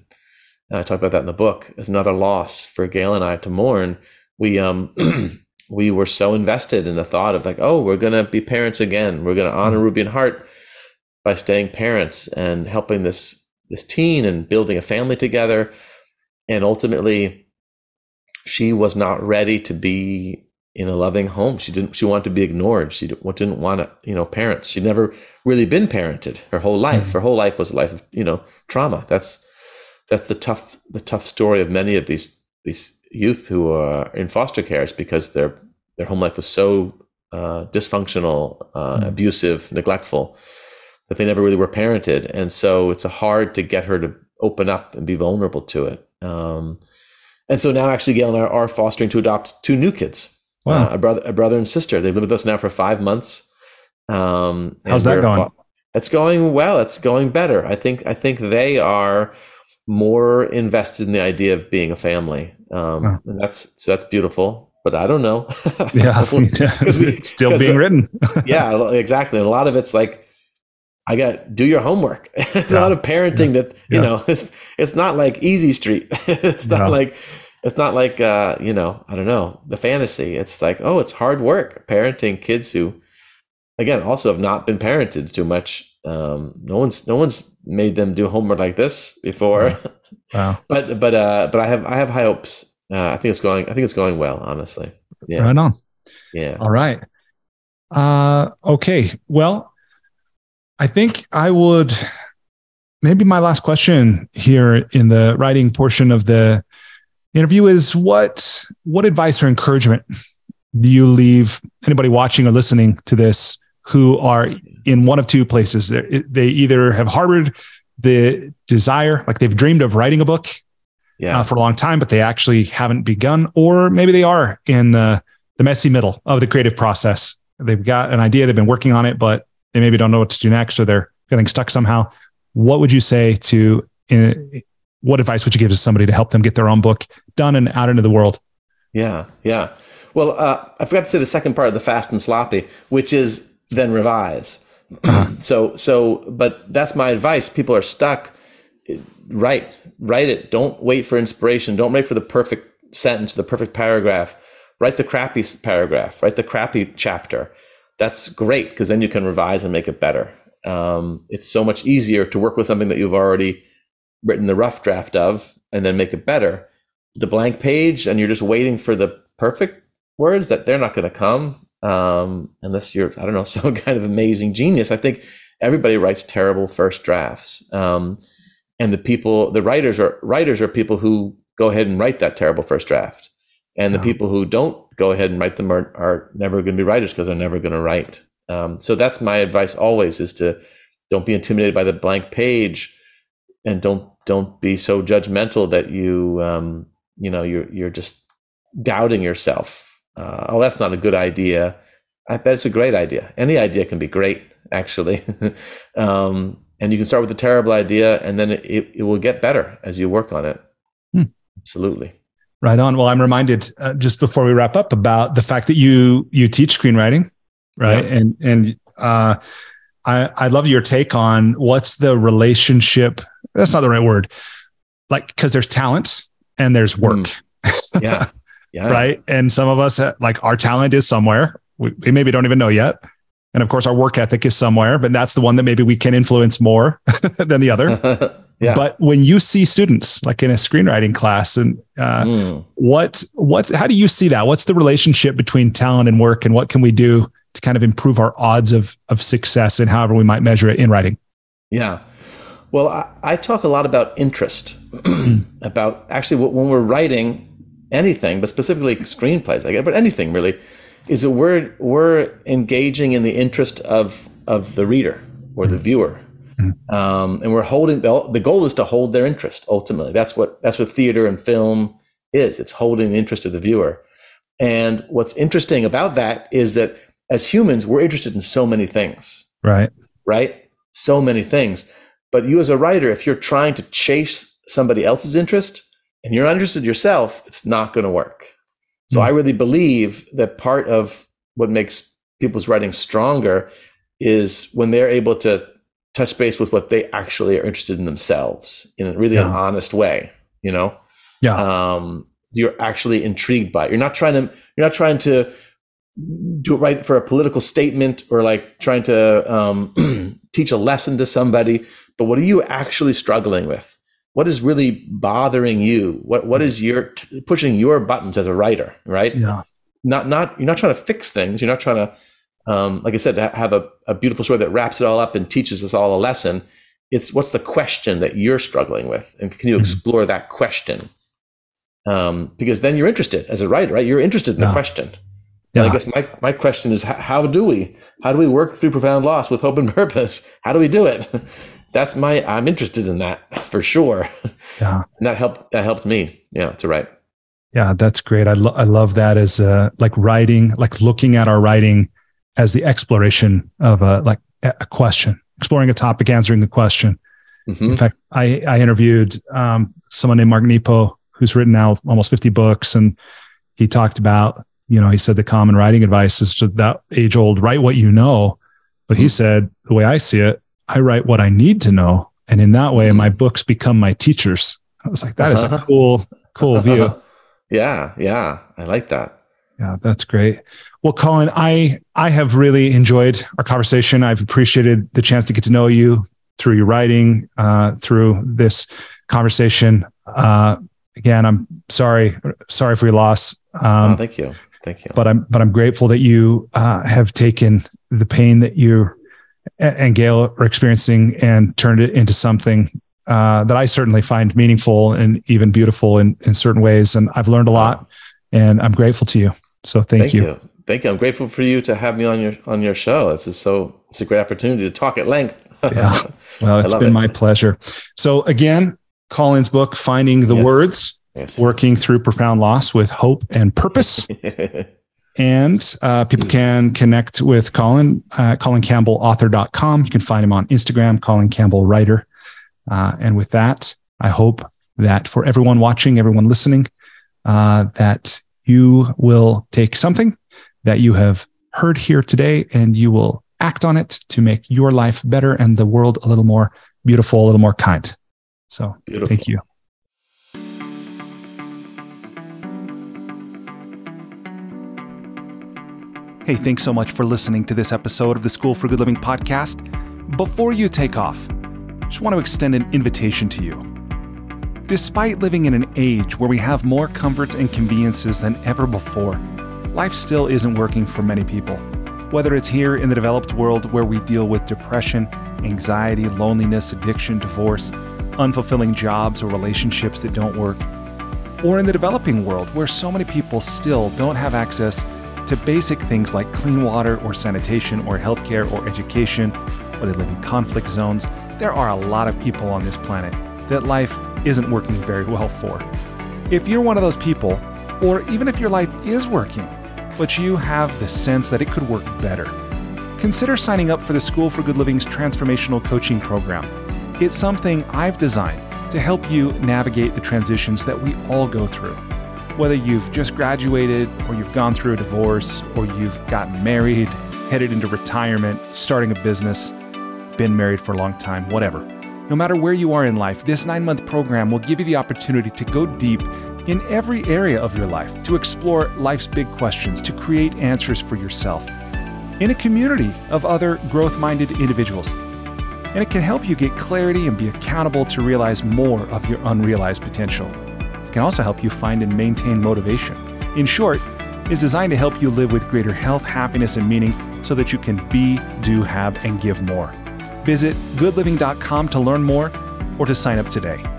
And I talk about that in the book as another loss for Gail and I to mourn. We um we were so invested in the thought of like, oh, we're gonna be parents again. We're gonna honor hmm. Ruby and Hart by staying parents and helping this this teen and building a family together. And ultimately, she was not ready to be in a loving home. She didn't. She wanted to be ignored. She didn't want to, you know, parents. She'd never really been parented her whole life. Mm-hmm. Her whole life was a life of, you know, trauma. That's that's the tough the tough story of many of these these youth who are in foster care is because their their home life was so uh, dysfunctional, uh, mm-hmm. abusive, neglectful that they never really were parented, and so it's hard to get her to open up and be vulnerable to it. Um, and so now, actually, Gail and I are fostering to adopt two new kids. Wow. Uh, a brother, a brother and sister. They've lived with us now for five months. Um, How's that going? it's going well. It's going better. I think. I think they are more invested in the idea of being a family. Um, and that's so that's beautiful. But I don't know. yeah, it's still being written. yeah, exactly. And a lot of it's like I got do your homework. it's yeah. a lot of parenting yeah. that you yeah. know. It's it's not like Easy Street. it's not like it's not like uh, you know I don't know the fantasy. It's like oh, it's hard work parenting kids who, again, also have not been parented too much. Um, no one's no one's made them do homework like this before. Wow. but but uh, but I have I have high hopes. Uh, I think it's going. I think it's going well. Honestly. Yeah. Right on. Yeah. All right. Uh, okay. Well, I think I would maybe my last question here in the writing portion of the interview is what what advice or encouragement do you leave anybody watching or listening to this who are in one of two places they they either have harbored the desire like they've dreamed of writing a book yeah. Uh, for a long time but they actually haven't begun or maybe they are in the the messy middle of the creative process they've got an idea they've been working on it but they maybe don't know what to do next or they're getting stuck somehow. What would you say to, uh, what advice would you give to somebody to help them get their own book done and out into the world? Yeah, yeah. Well, uh, I forgot to say the second part of the fast and sloppy, which is then revise. So, so, but that's my advice. People are stuck. Write, write it. Don't wait for inspiration. Don't wait for the perfect sentence, the perfect paragraph. Write the crappy paragraph. Write the crappy chapter that's great because then you can revise and make it better. Um, it's so much easier to work with something that you've already written the rough draft of and then make it better. The blank page, and you're just waiting for the perfect words that they're not going to come um, unless you're, I don't know, some kind of amazing genius. I think everybody writes terrible first drafts. Um, and the people, the writers are writers are people who go ahead and write that terrible first draft. And the people who don't go ahead and write them are, are never going to be writers because they're never going to write. Um, so that's my advice always is to don't be intimidated by the blank page and don't don't be so judgmental that you um, you know you're you're just doubting yourself. Uh, oh, that's not a good idea. I bet it's a great idea. Any idea can be great, actually. um, and you can start with a terrible idea, and then it, it, will get better as you work on it. Hmm. Absolutely. Right on. Well, I'm reminded uh, just before we wrap up about the fact that you you teach screenwriting, right? And and uh, I I love your take on what's the relationship. That's not the right word. Like because there's talent and there's work. Mm. Yeah. Yeah. right. And some of us like our talent is somewhere. We, we maybe don't even know yet. And of course, our work ethic is somewhere, but that's the one that maybe we can influence more than the other. Yeah. But when you see students like in a screenwriting class, and uh, mm. what what how do you see that? What's the relationship between talent and work, and what can we do to kind of improve our odds of of success and however we might measure it in writing? Yeah. Well, I, I talk a lot about interest, about actually when we're writing anything, but specifically screenplays, I guess, but anything really, is that we're we're engaging in the interest of of the reader or the viewer Mm-hmm. Um, and we're holding the goal is to hold their interest ultimately. That's what that's what theater and film is. It's holding the interest of the viewer. And what's interesting about that is that as humans, we're interested in so many things. Right. Right. So many things. But you as a writer, if you're trying to chase somebody else's interest and you're interested yourself, it's not going to work. So mm-hmm. I really believe that part of what makes people's writing stronger is when they're able to touch base with what they actually are interested in themselves in a really yeah. an honest way you know yeah um you're actually intrigued by it you're not trying to you're not trying to do it right for a political statement or like trying to um, teach a lesson to somebody but what are you actually struggling with what is really bothering you what what is your pushing your buttons as a writer right yeah not not you're not trying to fix things you're not trying to um, like I said, to have a, a beautiful story that wraps it all up and teaches us all a lesson. It's what's the question that you're struggling with, and can you mm-hmm. explore that question? Um, because then you're interested as a writer, right? You're interested in yeah. the question. Yeah. I guess my, my question is how do we how do we work through profound loss with hope and purpose? How do we do it? That's my I'm interested in that for sure. Yeah, and that helped that helped me. Yeah, to write. Yeah, that's great. I lo- I love that as uh, like writing, like looking at our writing as the exploration of a like a question, exploring a topic, answering a question. Mm-hmm. In fact, I, I interviewed um, someone named Mark Nepo, who's written now almost 50 books. And he talked about, you know, he said the common writing advice is to that age old, write what you know. But he mm-hmm. said, the way I see it, I write what I need to know. And in that way, my books become my teachers. I was like, that is a cool, cool view. yeah. Yeah. I like that. Yeah, that's great. Well, Colin, I I have really enjoyed our conversation. I've appreciated the chance to get to know you through your writing, uh, through this conversation. Uh, again, I'm sorry sorry for your loss. Um, oh, thank you, thank you. But I'm but I'm grateful that you uh, have taken the pain that you and Gail are experiencing and turned it into something uh, that I certainly find meaningful and even beautiful in in certain ways. And I've learned a lot, and I'm grateful to you. So thank, thank you. you. Thank you. I'm grateful for you to have me on your on your show. It's just so it's a great opportunity to talk at length. yeah. Well, it's been it. my pleasure. So again, Colin's book, Finding the yes. Words, yes. Working Through Profound Loss with Hope and Purpose. and uh, people can connect with Colin at colincampbellauthor.com. You can find him on Instagram, Colin Campbell Writer. Uh, and with that, I hope that for everyone watching, everyone listening, uh, that you will take something that you have heard here today and you will act on it to make your life better and the world a little more beautiful, a little more kind. So beautiful. thank you. Hey, thanks so much for listening to this episode of the School for Good Living podcast. Before you take off, I just want to extend an invitation to you. Despite living in an age where we have more comforts and conveniences than ever before, life still isn't working for many people. Whether it's here in the developed world where we deal with depression, anxiety, loneliness, addiction, divorce, unfulfilling jobs or relationships that don't work, or in the developing world where so many people still don't have access to basic things like clean water or sanitation or healthcare or education, or they live in conflict zones, there are a lot of people on this planet that life isn't working very well for. If you're one of those people, or even if your life is working, but you have the sense that it could work better, consider signing up for the School for Good Living's transformational coaching program. It's something I've designed to help you navigate the transitions that we all go through. Whether you've just graduated, or you've gone through a divorce, or you've gotten married, headed into retirement, starting a business, been married for a long time, whatever. No matter where you are in life, this nine month program will give you the opportunity to go deep in every area of your life, to explore life's big questions, to create answers for yourself in a community of other growth minded individuals. And it can help you get clarity and be accountable to realize more of your unrealized potential can also help you find and maintain motivation. In short, is designed to help you live with greater health, happiness, and meaning so that you can be, do, have, and give more. Visit goodliving.com to learn more or to sign up today.